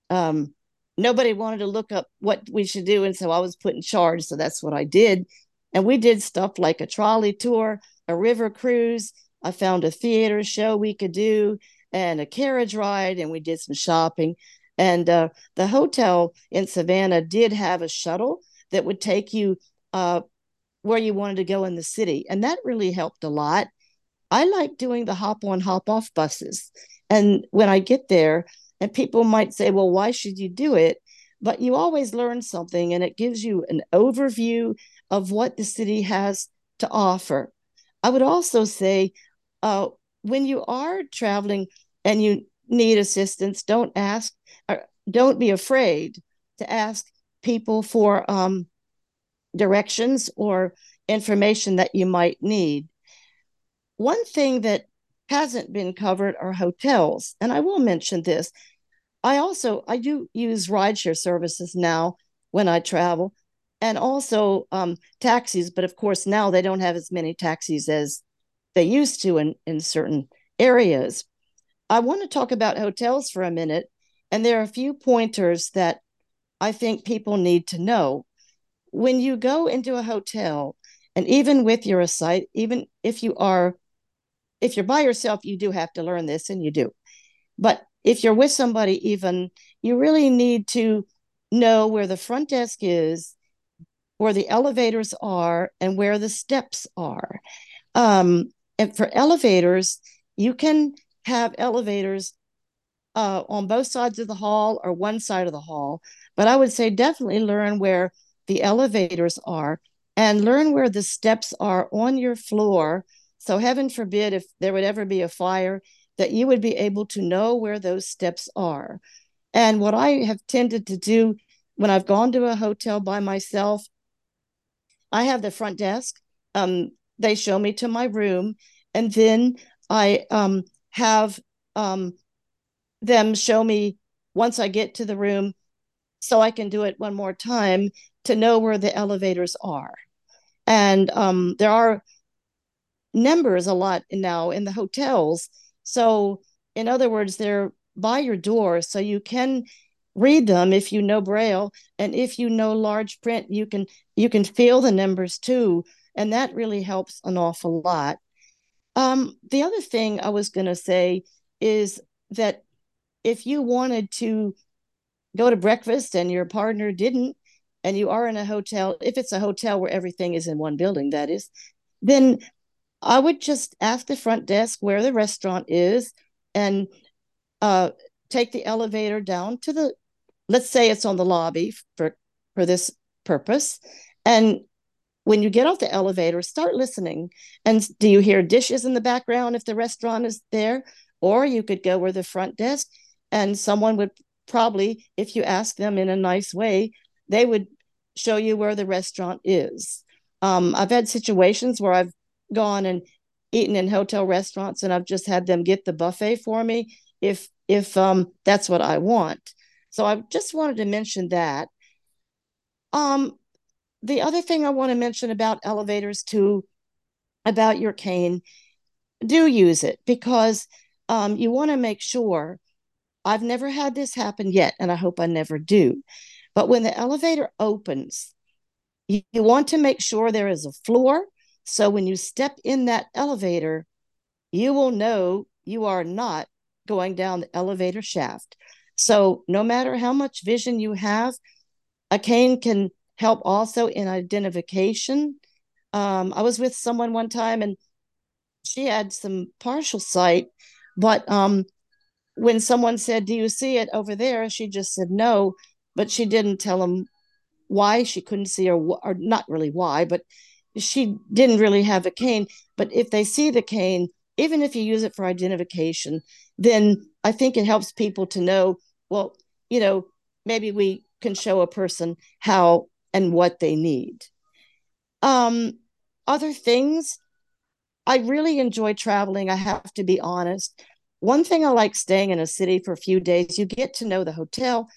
F: um, nobody wanted to look up what we should do, and so I was put in charge. So that's what I did. And we did stuff like a trolley tour, a river cruise. I found a theater show we could do and a carriage ride, and we did some shopping. And uh, the hotel in Savannah did have a shuttle that would take you uh, where you wanted to go in the city. And that really helped a lot. I like doing the hop on, hop off buses. And when I get there, and people might say, well, why should you do it? But you always learn something, and it gives you an overview of what the city has to offer. I would also say uh, when you are traveling and you need assistance, don't ask or don't be afraid to ask people for um, directions or information that you might need. One thing that hasn't been covered are hotels, and I will mention this. I also I do use rideshare services now when I travel, and also um, taxis. But of course, now they don't have as many taxis as they used to in, in certain areas. I want to talk about hotels for a minute. And there are a few pointers that I think people need to know. When you go into a hotel, and even with your sight, even if you are, if you're by yourself, you do have to learn this, and you do. But if you're with somebody, even you really need to know where the front desk is where the elevators are and where the steps are. Um, and for elevators, you can have elevators uh, on both sides of the hall or one side of the hall. But I would say definitely learn where the elevators are and learn where the steps are on your floor. So, heaven forbid, if there would ever be a fire, that you would be able to know where those steps are. And what I have tended to do when I've gone to a hotel by myself, I have the front desk. Um, they show me to my room, and then I um, have um, them show me once I get to the room so I can do it one more time to know where the elevators are. And um, there are numbers a lot now in the hotels. So, in other words, they're by your door so you can read them if you know braille and if you know large print you can you can feel the numbers too and that really helps an awful lot. Um, the other thing i was going to say is that if you wanted to go to breakfast and your partner didn't and you are in a hotel if it's a hotel where everything is in one building that is then i would just ask the front desk where the restaurant is and uh, take the elevator down to the let's say it's on the lobby for for this purpose. And when you get off the elevator start listening. And do you hear dishes in the background if the restaurant is there? Or you could go where the front desk and someone would probably if you ask them in a nice way they would show you where the restaurant is. Um, i've had situations where i've gone and eaten in hotel restaurants and i've just had them get the buffet for me if if um, that's what i want so I just wanted to mention that. Um, the other thing I want to mention about elevators too, about your cane, do use it because um, you want to make sure. I've never had this happen yet, and I hope I never do. But when the elevator opens, you, you want to make sure there is a floor. So when you step in that elevator, you will know you are not going down the elevator shaft. So, no matter how much vision you have, a cane can help also in identification. Um, I was with someone one time and she had some partial sight, but um, when someone said, Do you see it over there? She just said no, but she didn't tell them why she couldn't see or, or not really why, but she didn't really have a cane. But if they see the cane, even if you use it for identification, then I think it helps people to know, well, you know, maybe we can show a person how and what they need. Um, other things, I really enjoy traveling. I have to be honest. One thing I like staying in a city for a few days, you get to know the hotel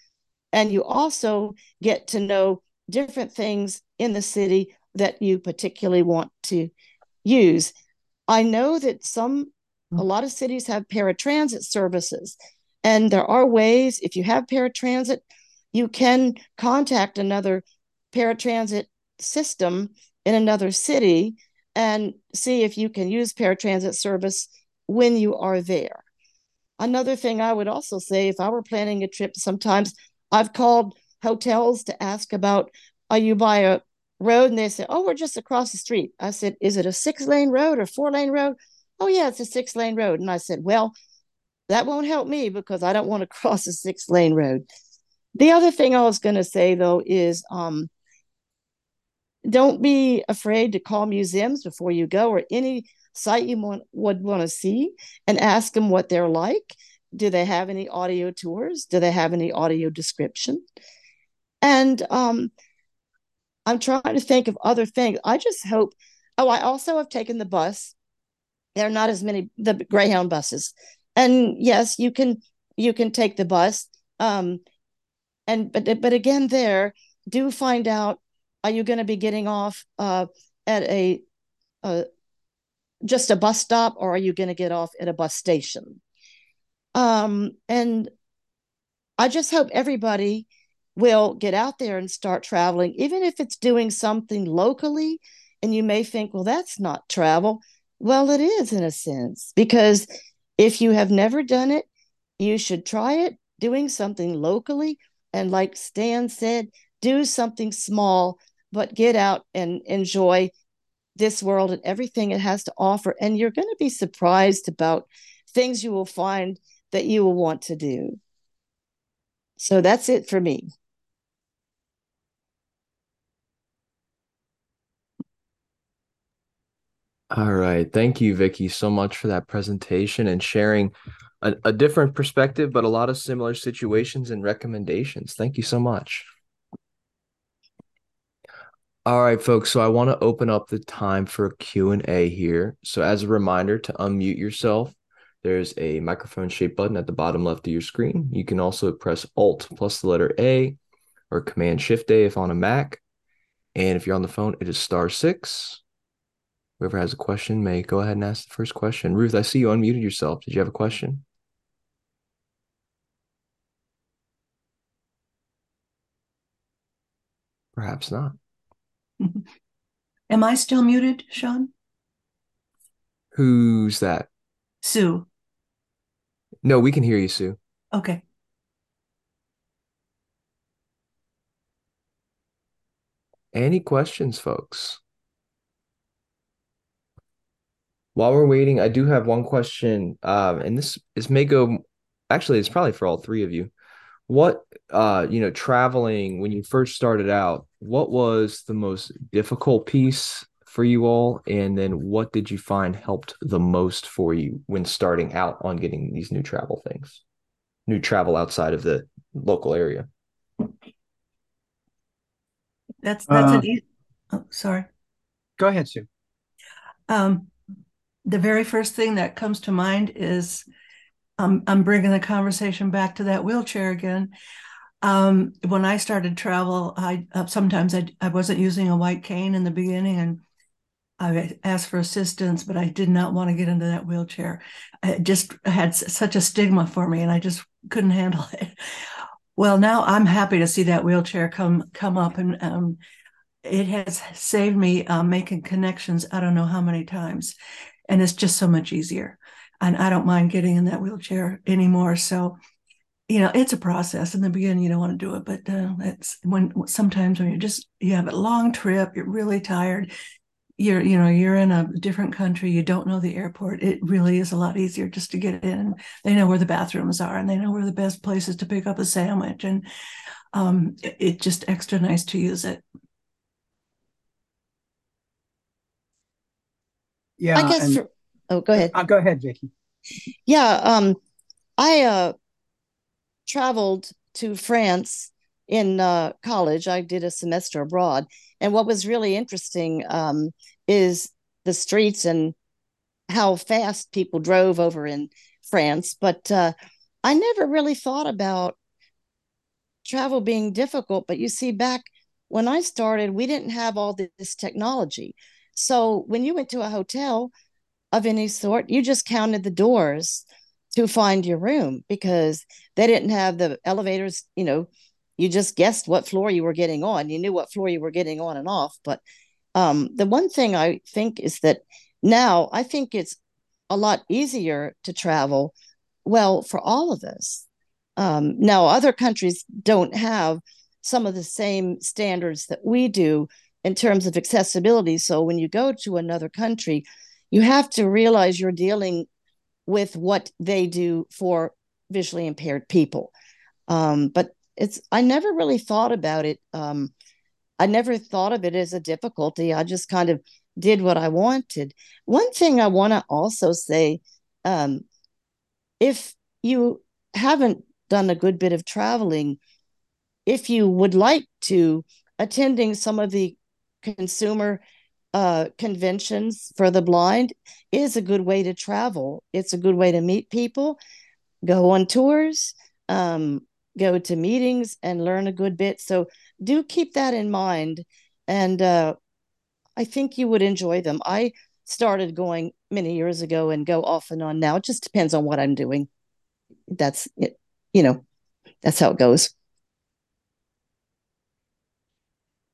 F: and you also get to know different things in the city that you particularly want to use. I know that some a mm-hmm. lot of cities have paratransit services. And there are ways, if you have paratransit, you can contact another paratransit system in another city and see if you can use paratransit service when you are there. Another thing I would also say if I were planning a trip, sometimes I've called hotels to ask about are you by a road? And they say, oh, we're just across the street. I said, is it a six lane road or four lane road? oh yeah it's a six lane road and i said well that won't help me because i don't want to cross a six lane road the other thing i was going to say though is um, don't be afraid to call museums before you go or any site you want, would want to see and ask them what they're like do they have any audio tours do they have any audio description and um, i'm trying to think of other things. I just hope oh i also have taken the bus. There are not as many the greyhound buses. And yes you can you can take the bus. Um and but but again there do find out are you going to be getting off uh at a a just a bus stop or are you going to get off at a bus station? Um and i just hope everybody will get out there and start traveling even if it's doing something locally and you may think well that's not travel well, it is in a sense, because if you have never done it, you should try it doing something locally. And like Stan said, do something small, but get out and enjoy this world and everything it has to offer. And you're going to be surprised about things you will find that you will want to do. So that's it for me.
A: All right. Thank you, Vicky, so much for that presentation and sharing a, a different perspective, but a lot of similar situations and recommendations. Thank you so much. All right, folks. So I want to open up the time for Q&A here. So as a reminder to unmute yourself, there's a microphone shape button at the bottom left of your screen. You can also press Alt plus the letter A or Command Shift A if on a Mac. And if you're on the phone, it is star six. Whoever has a question may go ahead and ask the first question. Ruth, I see you unmuted yourself. Did you have a question? Perhaps not.
C: Am I still muted, Sean?
A: Who's that?
C: Sue.
A: No, we can hear you, Sue.
C: Okay.
A: Any questions, folks? While we're waiting, I do have one question. Um, and this is may go actually it's probably for all three of you. What uh, you know, traveling when you first started out, what was the most difficult piece for you all? And then what did you find helped the most for you when starting out on getting these new travel things? New travel outside of the local area.
C: That's that's
E: Uh,
C: an easy. Oh, sorry.
E: Go ahead, Sue.
C: Um, the very first thing that comes to mind is um, I'm bringing the conversation back to that wheelchair again. Um, when I started travel, I uh, sometimes I, I wasn't using a white cane in the beginning, and I asked for assistance, but I did not want to get into that wheelchair. It just had such a stigma for me, and I just couldn't handle it. Well, now I'm happy to see that wheelchair come come up, and um, it has saved me uh, making connections. I don't know how many times, and it's just so much easier. And I don't mind getting in that wheelchair anymore. So, you know, it's a process. In the beginning, you don't want to do it, but uh, it's when sometimes when you're just you have a long trip, you're really tired. You're you know you're in a different country. You don't know the airport. It really is a lot easier just to get in. They know where the bathrooms are, and they know where the best places to pick up a sandwich, and um, it, it's just extra nice to use it.
E: Yeah,
F: I guess for, oh, go ahead.
E: uh, go ahead, Vicky.
F: Yeah, um, I uh traveled to France in uh, college. I did a semester abroad, and what was really interesting um, is the streets and how fast people drove over in France. But uh, I never really thought about travel being difficult. But you see, back when I started, we didn't have all this technology. So when you went to a hotel of any sort, you just counted the doors to find your room because they didn't have the elevators, you know, you just guessed what floor you were getting on. You knew what floor you were getting on and off. But um, the one thing I think is that now I think it's a lot easier to travel, well, for all of us. Um, now, other countries don't have some of the same standards that we do in terms of accessibility. So when you go to another country, you have to realize you're dealing with what they do for visually impaired people. Um, but it's I never really thought about it. Um, I never thought of it as a difficulty. I just kind of did what I wanted. One thing I want to also say, um, if you haven't done a good bit of traveling, if you would like to, attending some of the consumer uh, conventions for the blind is a good way to travel. It's a good way to meet people, go on tours, um, go to meetings, and learn a good bit. So do keep that in mind. And uh, I think you would enjoy them. I started going many years ago and go off and on now. It just depends on what I'm doing. That's it. You know, that's how it goes.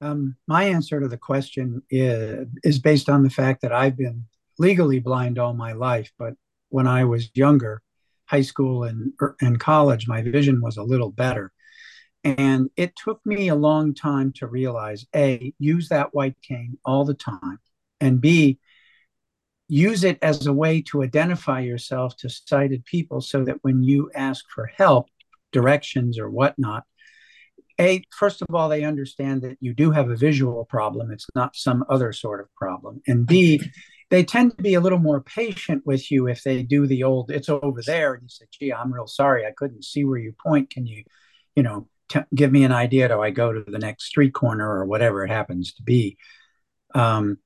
E: Um, my answer to the question is, is based on the fact that I've been legally blind all my life, but when I was younger, high school and and college, my vision was a little better. And it took me a long time to realize A, use that white cane all the time, and B, use it as a way to identify yourself to sighted people so that when you ask for help, directions, or whatnot, a first of all they understand that you do have a visual problem. It's not some other sort of problem. And b they tend to be a little more patient with you if they do the old it's over there and you say gee i'm real sorry. I couldn't see where you point. Can you you know t- give me an idea? Do i go to the next street corner or whatever it happens to be? Um,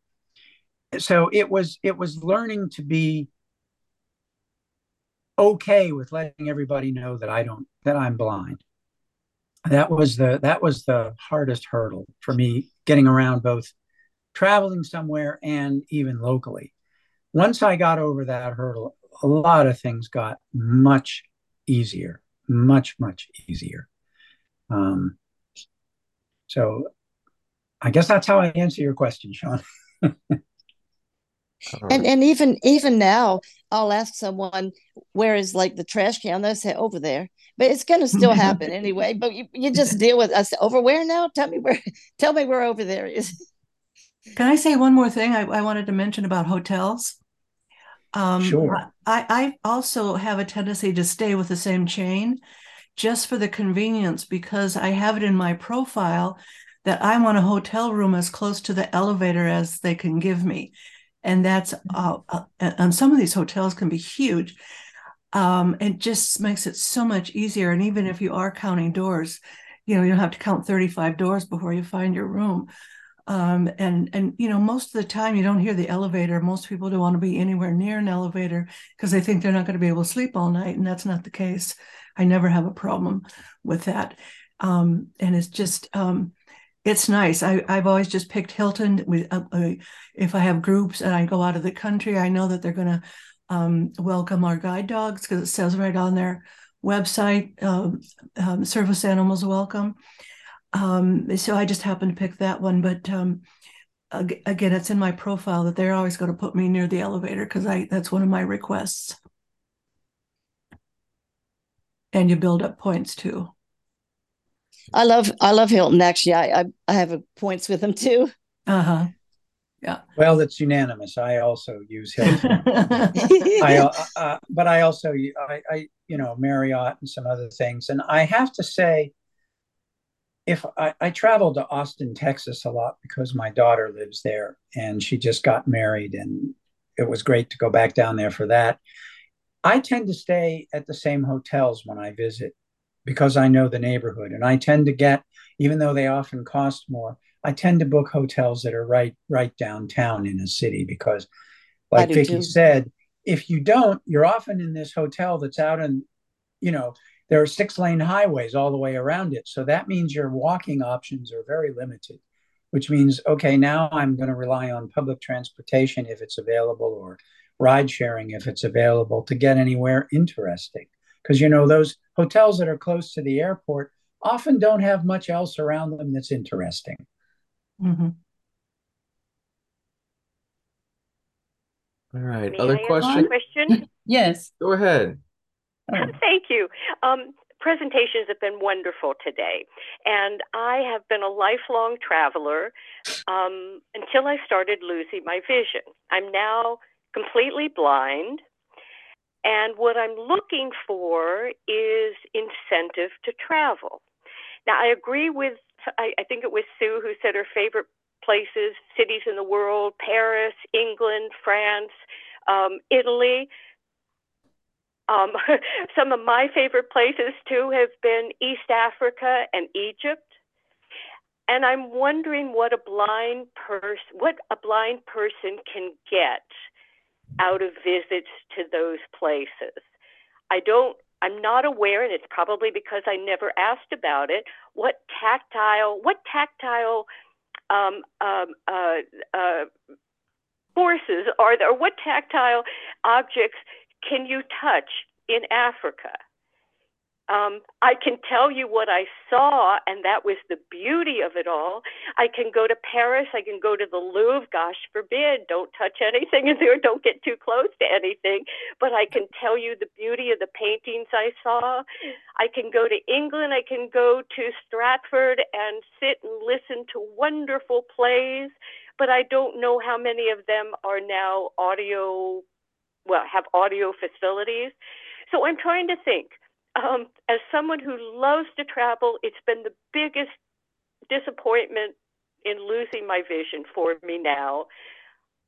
E: so it was it was learning to be okay with letting everybody know that i don't that i'm blind that was the that was the hardest hurdle for me getting around both traveling somewhere and even locally. Once I got over that hurdle, a lot of things got much easier, much, much easier. Um, so I guess that's how I answer your question, Sean.
F: And and even even now, I'll ask someone where is like the trash can. They'll say over there, but it's going to still happen anyway. But you, you just deal with us over where now. Tell me where. Tell me where over there is.
C: Can I say one more thing I, I wanted to mention about hotels? Um,
E: Sure.
C: I, I also have a tendency to stay with the same chain just for the convenience because I have it in my profile that I want a hotel room as close to the elevator as they can give me. And that's, uh, uh, and some of these hotels can be huge. Um, it just makes it so much easier. And even if you are counting doors, you know, you don't have to count 35 doors before you find your room. Um, and and you know most of the time you don't hear the elevator most people don't want to be anywhere near an elevator because they think they're not going to be able to sleep all night and that's not the case i never have a problem with that um, and it's just um, it's nice I, i've always just picked hilton with uh, uh, if i have groups and i go out of the country i know that they're going to um, welcome our guide dogs because it says right on their website um, um, service animals welcome um, so I just happened to pick that one, but um, again, it's in my profile that they're always going to put me near the elevator because I that's one of my requests. And you build up points too.
F: I love I love Hilton. Actually, I I, I have points with them too.
C: Uh huh. Yeah.
E: Well, it's unanimous. I also use Hilton. I, uh, uh, but I also I, I you know Marriott and some other things, and I have to say if I, I travel to Austin, Texas a lot because my daughter lives there and she just got married and it was great to go back down there for that. I tend to stay at the same hotels when I visit because I know the neighborhood and I tend to get even though they often cost more, I tend to book hotels that are right right downtown in a city because like Vicky said, if you don't, you're often in this hotel that's out in, you know, there are six lane highways all the way around it. So that means your walking options are very limited, which means, okay, now I'm going to rely on public transportation if it's available or ride sharing if it's available to get anywhere interesting. Because, you know, those hotels that are close to the airport often don't have much else around them that's interesting.
C: Mm-hmm.
A: All right.
G: May
A: Other questions?
G: Question?
H: Yes.
A: Go ahead.
G: Thank you. Um, presentations have been wonderful today. And I have been a lifelong traveler um, until I started losing my vision. I'm now completely blind. And what I'm looking for is incentive to travel. Now, I agree with, I, I think it was Sue who said her favorite places, cities in the world Paris, England, France, um, Italy. Um, some of my favorite places too have been East Africa and Egypt. And I'm wondering what a blind person, what a blind person can get out of visits to those places. I don't, I'm not aware, and it's probably because I never asked about it. What tactile, what tactile um, um, uh, uh, forces are there? What tactile objects can you touch in Africa? Um, I can tell you what I saw, and that was the beauty of it all. I can go to Paris, I can go to the Louvre, gosh forbid, don't touch anything in there, don't get too close to anything, but I can tell you the beauty of the paintings I saw. I can go to England, I can go to Stratford and sit and listen to wonderful plays, but I don't know how many of them are now audio, well, have audio facilities. So I'm trying to think. Um, as someone who loves to travel, it's been the biggest disappointment in losing my vision for me now.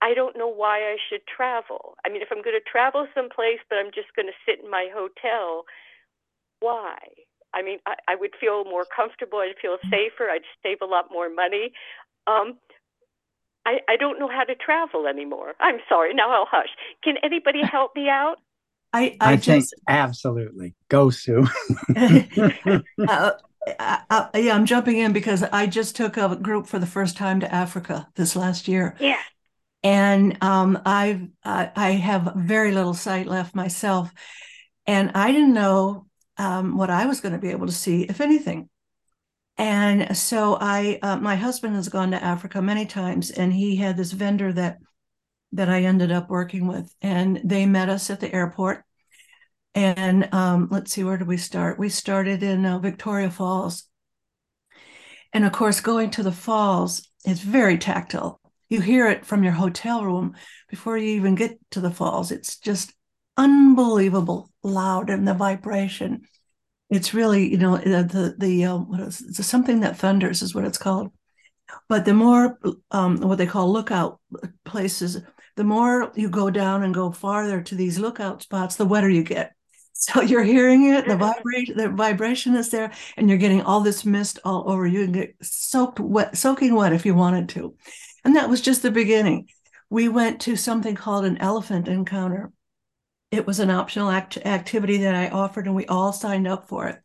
G: I don't know why I should travel. I mean, if I'm going to travel someplace, but I'm just going to sit in my hotel, why? I mean, I, I would feel more comfortable. I'd feel safer. I'd save a lot more money. Um, I, I don't know how to travel anymore. I'm sorry. Now I'll hush. Can anybody help me out?
C: I, I,
E: I,
C: just,
E: think absolutely. Go, Sue.
C: uh, uh, uh, yeah, I'm jumping in because I just took a group for the first time to Africa this last year.
G: Yeah.
C: And um, I've I, I have very little sight left myself, and I didn't know um, what I was going to be able to see, if anything. And so I, uh, my husband has gone to Africa many times, and he had this vendor that that I ended up working with, and they met us at the airport. And um, let's see, where did we start? We started in uh, Victoria Falls, and of course, going to the falls is very tactile. You hear it from your hotel room before you even get to the falls. It's just unbelievable loud and the vibration. It's really, you know, the the, the uh, what is it's something that thunders is what it's called. But the more um, what they call lookout places, the more you go down and go farther to these lookout spots, the wetter you get. So you're hearing it, the vibration, the vibration is there, and you're getting all this mist all over you and get soaked wet, soaking wet if you wanted to. And that was just the beginning. We went to something called an elephant encounter. It was an optional act- activity that I offered, and we all signed up for it.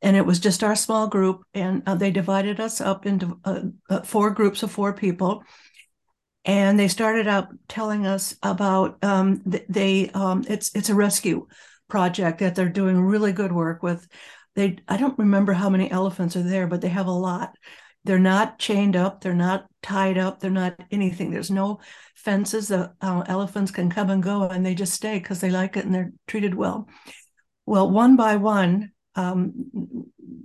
C: And it was just our small group, and uh, they divided us up into uh, uh, four groups of four people. And they started out telling us about um, they um, it's it's a rescue project that they're doing really good work with. They I don't remember how many elephants are there, but they have a lot. They're not chained up. They're not tied up. They're not anything. There's no fences. The uh, elephants can come and go, and they just stay because they like it and they're treated well. Well, one by one, um,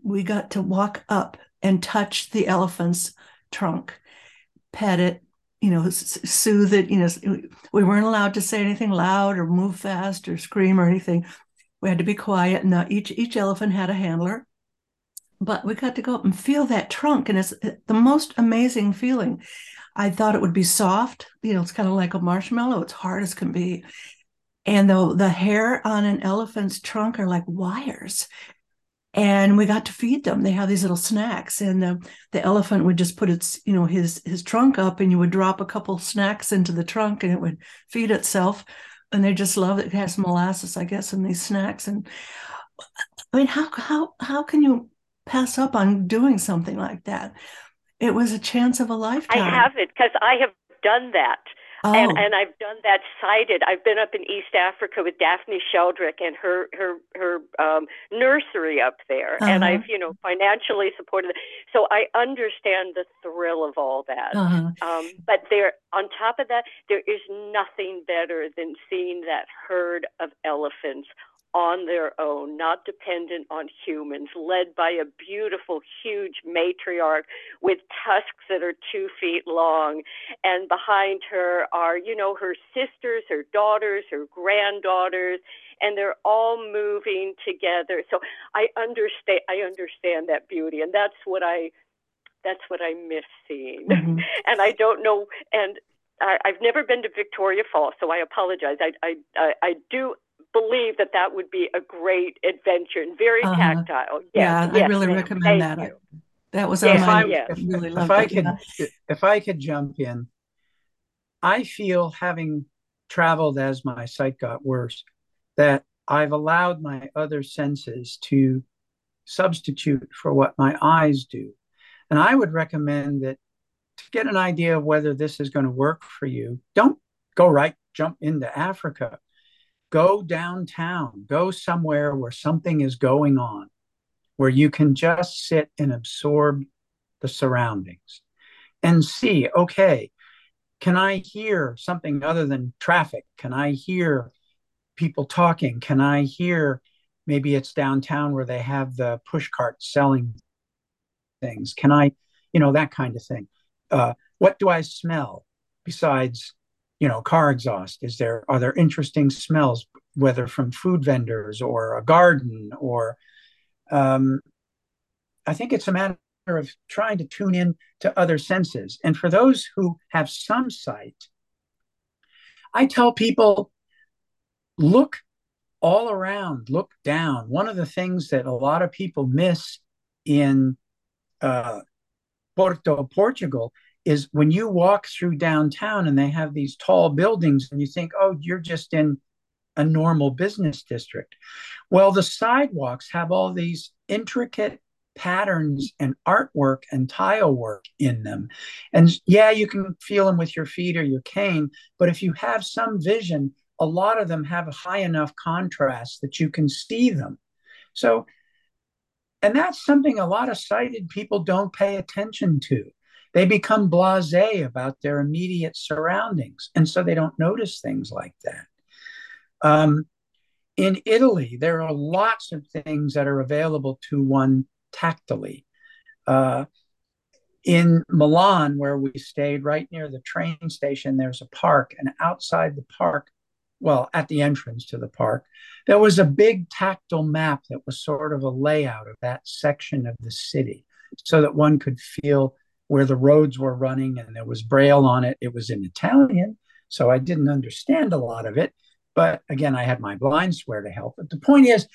C: we got to walk up and touch the elephant's trunk, pet it, you know, soothe it. You know, we weren't allowed to say anything loud or move fast or scream or anything. We had to be quiet. And each each elephant had a handler, but we got to go up and feel that trunk, and it's uh, the most amazing feeling. I thought it would be soft. You know, it's kind of like a marshmallow. It's hard as can be. And the, the hair on an elephant's trunk are like wires and we got to feed them. They have these little snacks, and the, the elephant would just put its, you know, his his trunk up, and you would drop a couple snacks into the trunk, and it would feed itself. And they just love it. It has molasses, I guess, in these snacks. And I mean, how how how can you pass up on doing something like that? It was a chance of a lifetime.
G: I have it because I have done that.
C: Oh.
G: And and I've done that sighted. I've been up in East Africa with Daphne Sheldrick and her her her um, nursery up there,
C: Uh-huh.
G: and I've you know financially supported. It. So I understand the thrill of all that.
C: Uh-huh.
G: Um, but there, on top of that, there is nothing better than seeing that herd of elephants on their own, not dependent on humans, led by a beautiful, huge matriarch with tusks that are two feet long. And behind her are, you know, her sisters, her daughters, her granddaughters, and they're all moving together. So I understand I understand that beauty. And that's what I that's what I miss seeing.
C: Mhm.
G: and I don't know and I, I've never been to Victoria Falls, so I apologize. I, I, I do believe that that would be a great adventure and very
C: Uh-huh.
G: tactile. Yes,
C: yeah, I really
G: ma'am.
C: recommend
G: Thank
C: that. I, that was
G: Yes,
C: on my
G: yes.
C: I really
E: if
C: loved
E: I
C: it.
E: could,
C: yeah.
E: if I could jump in, I feel having traveled as my sight got worse, that I've allowed my other senses to substitute for what my eyes do. And I would recommend that to get an idea of whether this is going to work for you, don't go right, jump into Africa. Go downtown, go somewhere where something is going on, where you can just sit and absorb the surroundings and see, okay, can I hear something other than traffic? Can I hear people talking? Can I hear maybe it's downtown where they have the push carts selling things? Can I, you know, that kind of thing? Uh, what do I smell besides, you know, car exhaust? Is there are there interesting smells, whether from food vendors or a garden or um, I think it's a matter of trying to tune in to other senses. And for those who have some sight, I tell people look all around, look down. One of the things that a lot of people miss in uh, Porto, Portugal, is when you walk through downtown and they have these tall buildings and you think, oh, you're just in a normal business district. Well, the sidewalks have all these intricate patterns and artwork and tile work in them. And yeah, you can feel them with your feet or your cane, but if you have some vision, a lot of them have a high enough contrast that you can see them. So, and that's something a lot of sighted people don't pay attention to. They become blase about their immediate surroundings, and so they don't notice things like that. Um, in Italy, there are lots of things that are available to one tactily. Uh, in Milan, where we stayed right near the train station, there's a park, and outside the park, well, at the entrance to the park, there was a big tactile map that was sort of a layout of that section of the city so that one could feel where the roads were running and there was braille on it. It was in Italian, so I didn't understand a lot of it. But again, I had my BlindSquare to help. But the point is,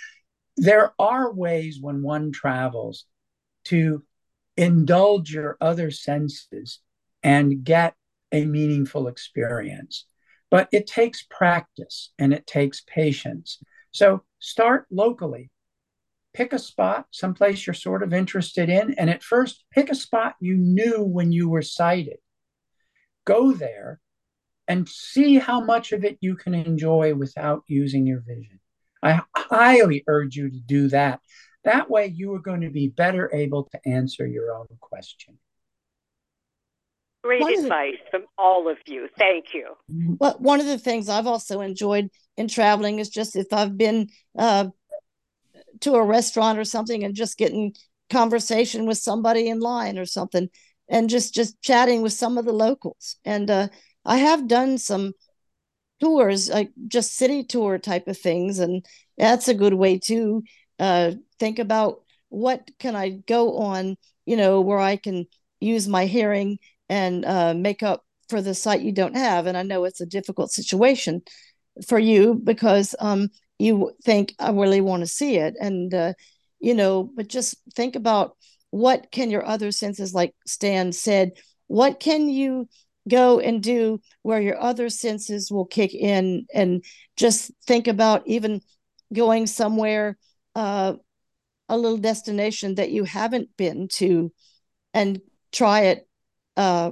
E: there are ways when one travels to indulge your other senses and get a meaningful experience. But it takes practice and it takes patience. So start locally. Pick a spot, someplace you're sort of interested in. And at first, pick a spot you knew when you were sighted. Go there and see how much of it you can enjoy without using your vision. I highly urge you to do that. That way, you are going to be better able to answer your own question.
G: Great advice from all of you. Thank you.
F: Well, one of the things I've also enjoyed in traveling is just if I've been uh, to a restaurant or something and just getting conversation with somebody in line or something and just just chatting with some of the locals. And uh, i have done some tours like just city tour type of things and that's a good way to uh, think about what can i go on you know where i can use my hearing and uh, make up for the sight you don't have. And i know it's a difficult situation for you because um, you think i really want to see it and uh, you know but just think about what can your other senses like stan said what can you go and do where your other senses will kick in and just think about even going somewhere uh, a little destination that you haven't been to and try it uh,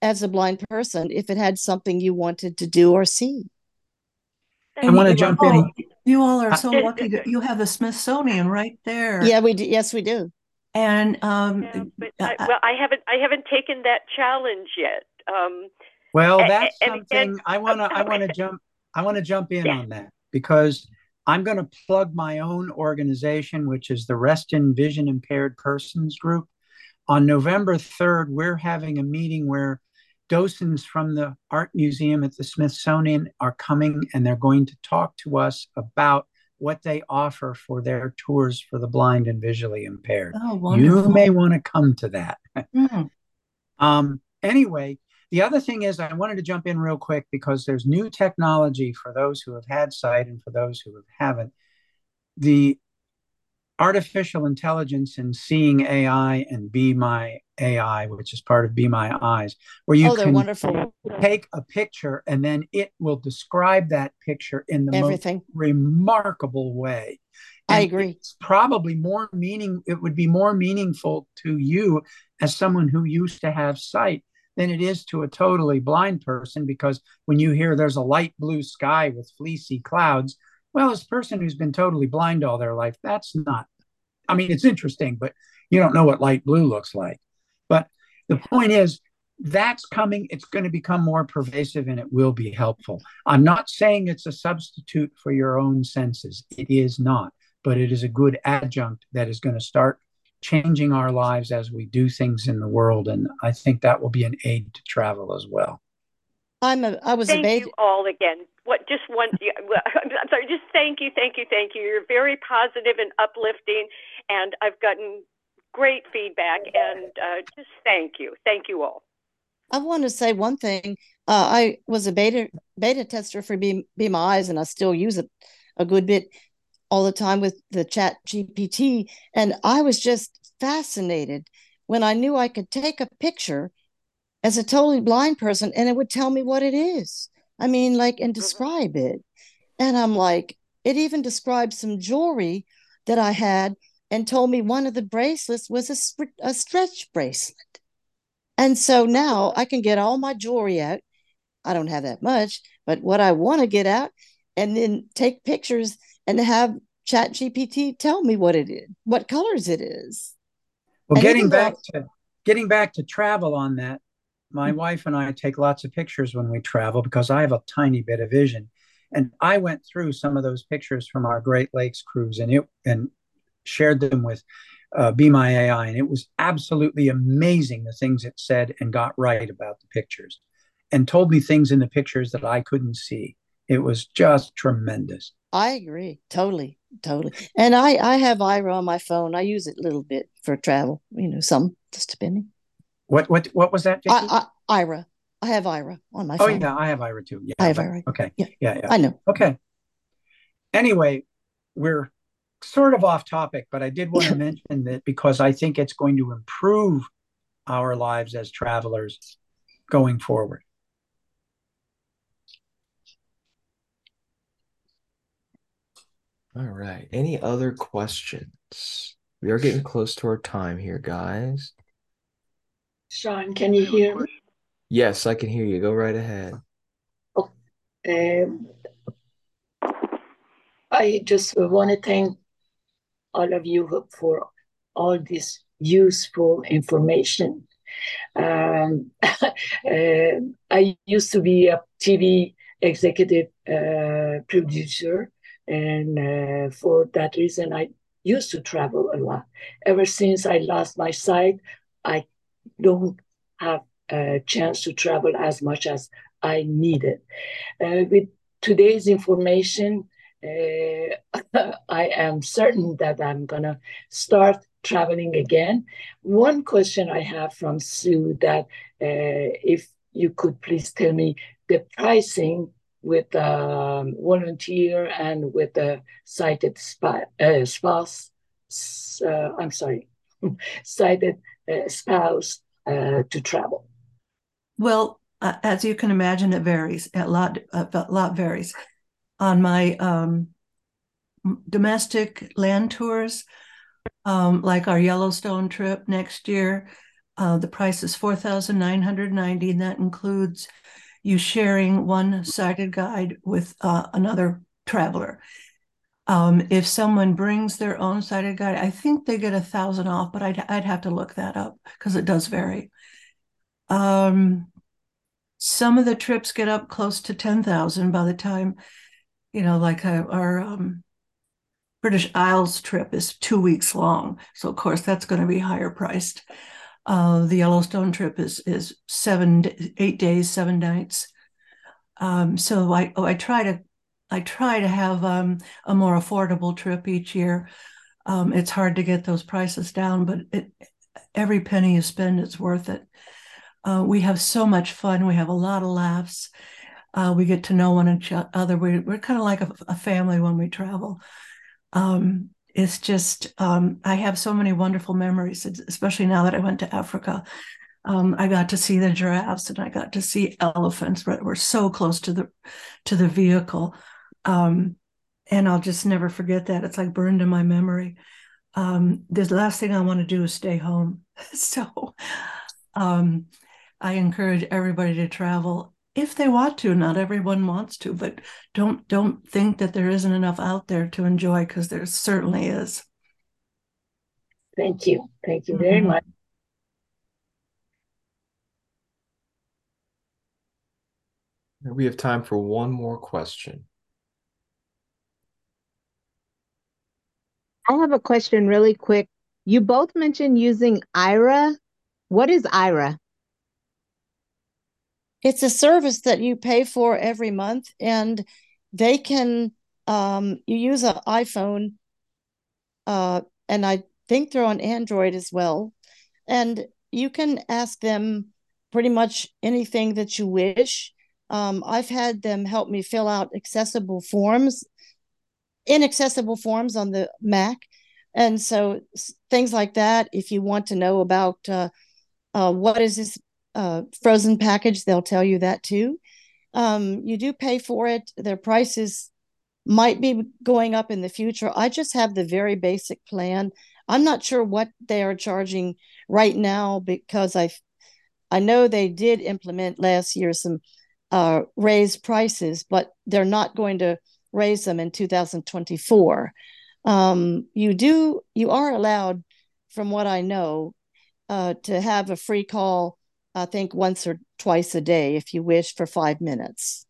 F: as a blind person if it had something you wanted to do or see
E: i want to jump in.
C: You all are so lucky that you have the smithsonian right there.
F: Yeah we do. Yes we do.
C: And um,
G: yeah, but I, well i haven't i haven't taken that challenge yet. Um,
E: well, that's and, something and, I want to I want to jump I want to jump in yeah. on that because I'm going to plug my own organization, which is the Reston Vision Impaired Persons Group. On November 3rd, we're having a meeting where docents from the Art Museum at the Smithsonian are coming and they're going to talk to us about what they offer for their tours for the blind and visually impaired. Oh, you may want to come to that. Mm. um, anyway, the other thing is, I wanted to jump in real quick because there's new technology for those who have had sight and for those who haven't. The artificial intelligence and Seeing AI and Be My AI, which is part of Be My Eyes, where you
F: oh,
E: can
F: wonderful.
E: take a picture and then it will describe that picture in the
F: Everything.
E: most remarkable way.
F: And I agree.
E: It's probably more meaning. It would be more meaningful to you as someone who used to have sight than it is to a totally blind person because when you hear there's a light blue sky with fleecy clouds, well, as a person who's been totally blind all their life, that's not, I mean, it's interesting, but you don't know what light blue looks like. But the point is, that's coming. It's going to become more pervasive and it will be helpful. I'm not saying it's a substitute for your own senses. It is not, but it is a good adjunct that is going to start changing our lives as we do things in the world. And I think that will be an aid to travel as well.
F: I'm a, I was
G: thank
F: a baby.
G: you all again. What just one? I'm sorry. Just thank you, thank you, thank you. You're very positive and uplifting, and I've gotten great feedback. And uh, just thank you, thank you all.
F: I want to say one thing. Uh, I was a beta beta tester for Be, Be My Eyes, and I still use it a good bit all the time with the Chat GPT. And I was just fascinated when I knew I could take a picture as a totally blind person and it would tell me what it is. I mean, like, and mm-hmm. describe it. And I'm like, it even described some jewelry that I had and told me one of the bracelets was a, a stretch bracelet. And so now I can get all my jewelry out. I don't have that much, but what I want to get out and then take pictures and have ChatGPT tell me what it is what colors it is
E: well and getting back though- to getting back to travel on that my mm-hmm. wife and i take lots of pictures when we travel because i have a tiny bit of vision and i went through some of those pictures from our great lakes cruise and it and shared them with uh, Be My AI and it was absolutely amazing the things it said and got right about the pictures and told me things in the pictures that i couldn't see it was just tremendous
F: I agree. Totally. Totally. And I, I have Aira on my phone. I use it a little bit for travel, you know, some just depending.
E: What what what was that?
F: I, I, Aira. I have Aira on my
E: oh,
F: phone. oh, phone.
E: yeah, I have Aira too. Yeah.
F: I have Aira.
E: Okay.
F: Yeah.
E: yeah. Yeah.
F: I know.
E: Okay. Anyway, we're sort of off topic, but I did want to mention that because I think it's going to improve our lives as travelers going forward.
A: All right. Any other questions? We are getting close to our time here, guys.
H: Sean, can you hear me?
A: Yes, I can hear you. Go right ahead.
H: Oh, um, I just want to thank all of you for all this useful information. Um, uh, I used to be a TV executive uh, producer and uh, for that reason, I used to travel a lot. Ever since I lost my sight, I don't have a chance to travel as much as I needed. Uh, with today's information, uh, I am certain that I'm going to start traveling again. One question I have from Sue that uh, if you could please tell me the pricing with um, volunteer and with a sighted uh, spouse, uh, I'm sorry, sighted uh, spouse uh, to travel?
C: Well, uh, as you can imagine, it varies. A lot, a lot varies. On my um, domestic land tours, um, like our Yellowstone trip next year, uh, the price is four thousand nine hundred ninety, and that includes you sharing one sighted guide with uh, another traveler. Um, if someone brings their own sighted guide, I think they get a thousand off, but I'd, I'd have to look that up because it does vary. Um, some of the trips get up close to 10,000 by the time, you know, like our, our um, British Isles trip is two weeks long. So, of course, that's going to be higher priced. Uh, the Yellowstone trip is is seven, eight days, seven nights. Um, so I oh, I try to I try to have um, a more affordable trip each year. Um, it's hard to get those prices down, but it, every penny you spend, it's worth it. Uh, we have so much fun. We have a lot of laughs. Uh, we get to know one another. We, are kind of like a, a, family when we travel. Um, it's just um, I have so many wonderful memories, especially now that I went to Africa. Um, I got to see the giraffes and I got to see elephants, but we're so close to the to the vehicle, um, and I'll just never forget that. It's like burned in my memory. Um, the last thing I want to do is stay home, so um, I encourage everybody to travel if they want to not everyone wants to but don't don't think that there isn't enough out there to enjoy because there certainly is
H: thank you thank you very mm-hmm. much
A: we have time for one more question
I: i have a question really quick you both mentioned using Aira. what is Aira?
F: it's a service that you pay for every month, and they can um, you use an iPhone, uh, and I think they're on Android as well, and you can ask them pretty much anything that you wish. Um, I've had them help me fill out accessible forms, inaccessible forms on the Mac. And so things like that, if you want to know about uh, uh, what is this uh, frozen package, they'll tell you that too. Um, you do pay for it. Their prices might be going up in the future. I just have the very basic plan. I'm not sure what they are charging right now because I I know they did implement last year some uh, raised prices, but they're not going to raise them in 2024. Um, you do you are allowed, from what I know, uh, to have a free call. I think once or twice a day if you wish for five minutes.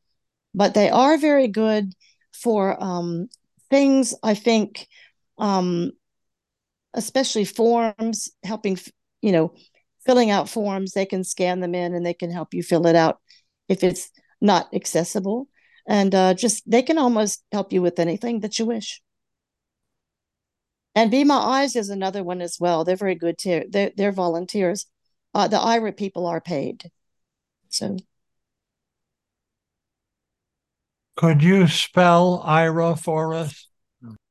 F: But they are very good for um, things. I think, um, especially forms, helping you know, filling out forms. They can scan them in and they can help you fill it out if it's not accessible. And uh, just they can almost help you with anything that you wish. And Be My Eyes is another one as well. They're very good too. They're, they're volunteers. Uh, the Aira people are paid. So.
J: Could you spell Aira for us?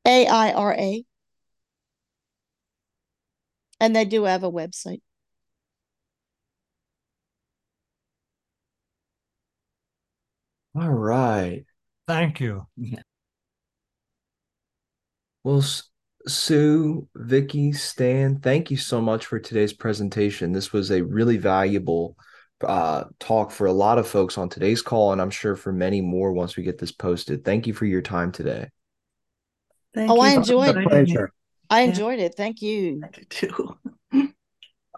F: A I R A. And they do have a website.
A: All right.
J: Thank you.
A: Well, Sue, Vicky, Stan, thank you so much for today's presentation. This was a really valuable uh, talk for a lot of folks on today's call, and I'm sure for many more once we get this posted. Thank you for your time today.
F: Thank oh, I enjoyed it. I enjoyed it. Thank you.
C: I did too.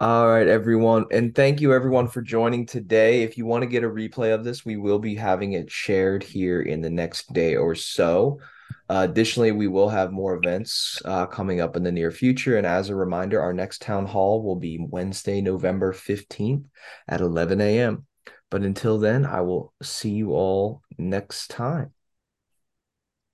A: All right, everyone. And thank you, everyone, for joining today. If you want to get a replay of this, we will be having it shared here in the next day or so. Uh, additionally, we will have more events uh, coming up in the near future. And as a reminder, our next town hall will be Wednesday, November 15th at 11 a.m. But until then, I will see you all next time.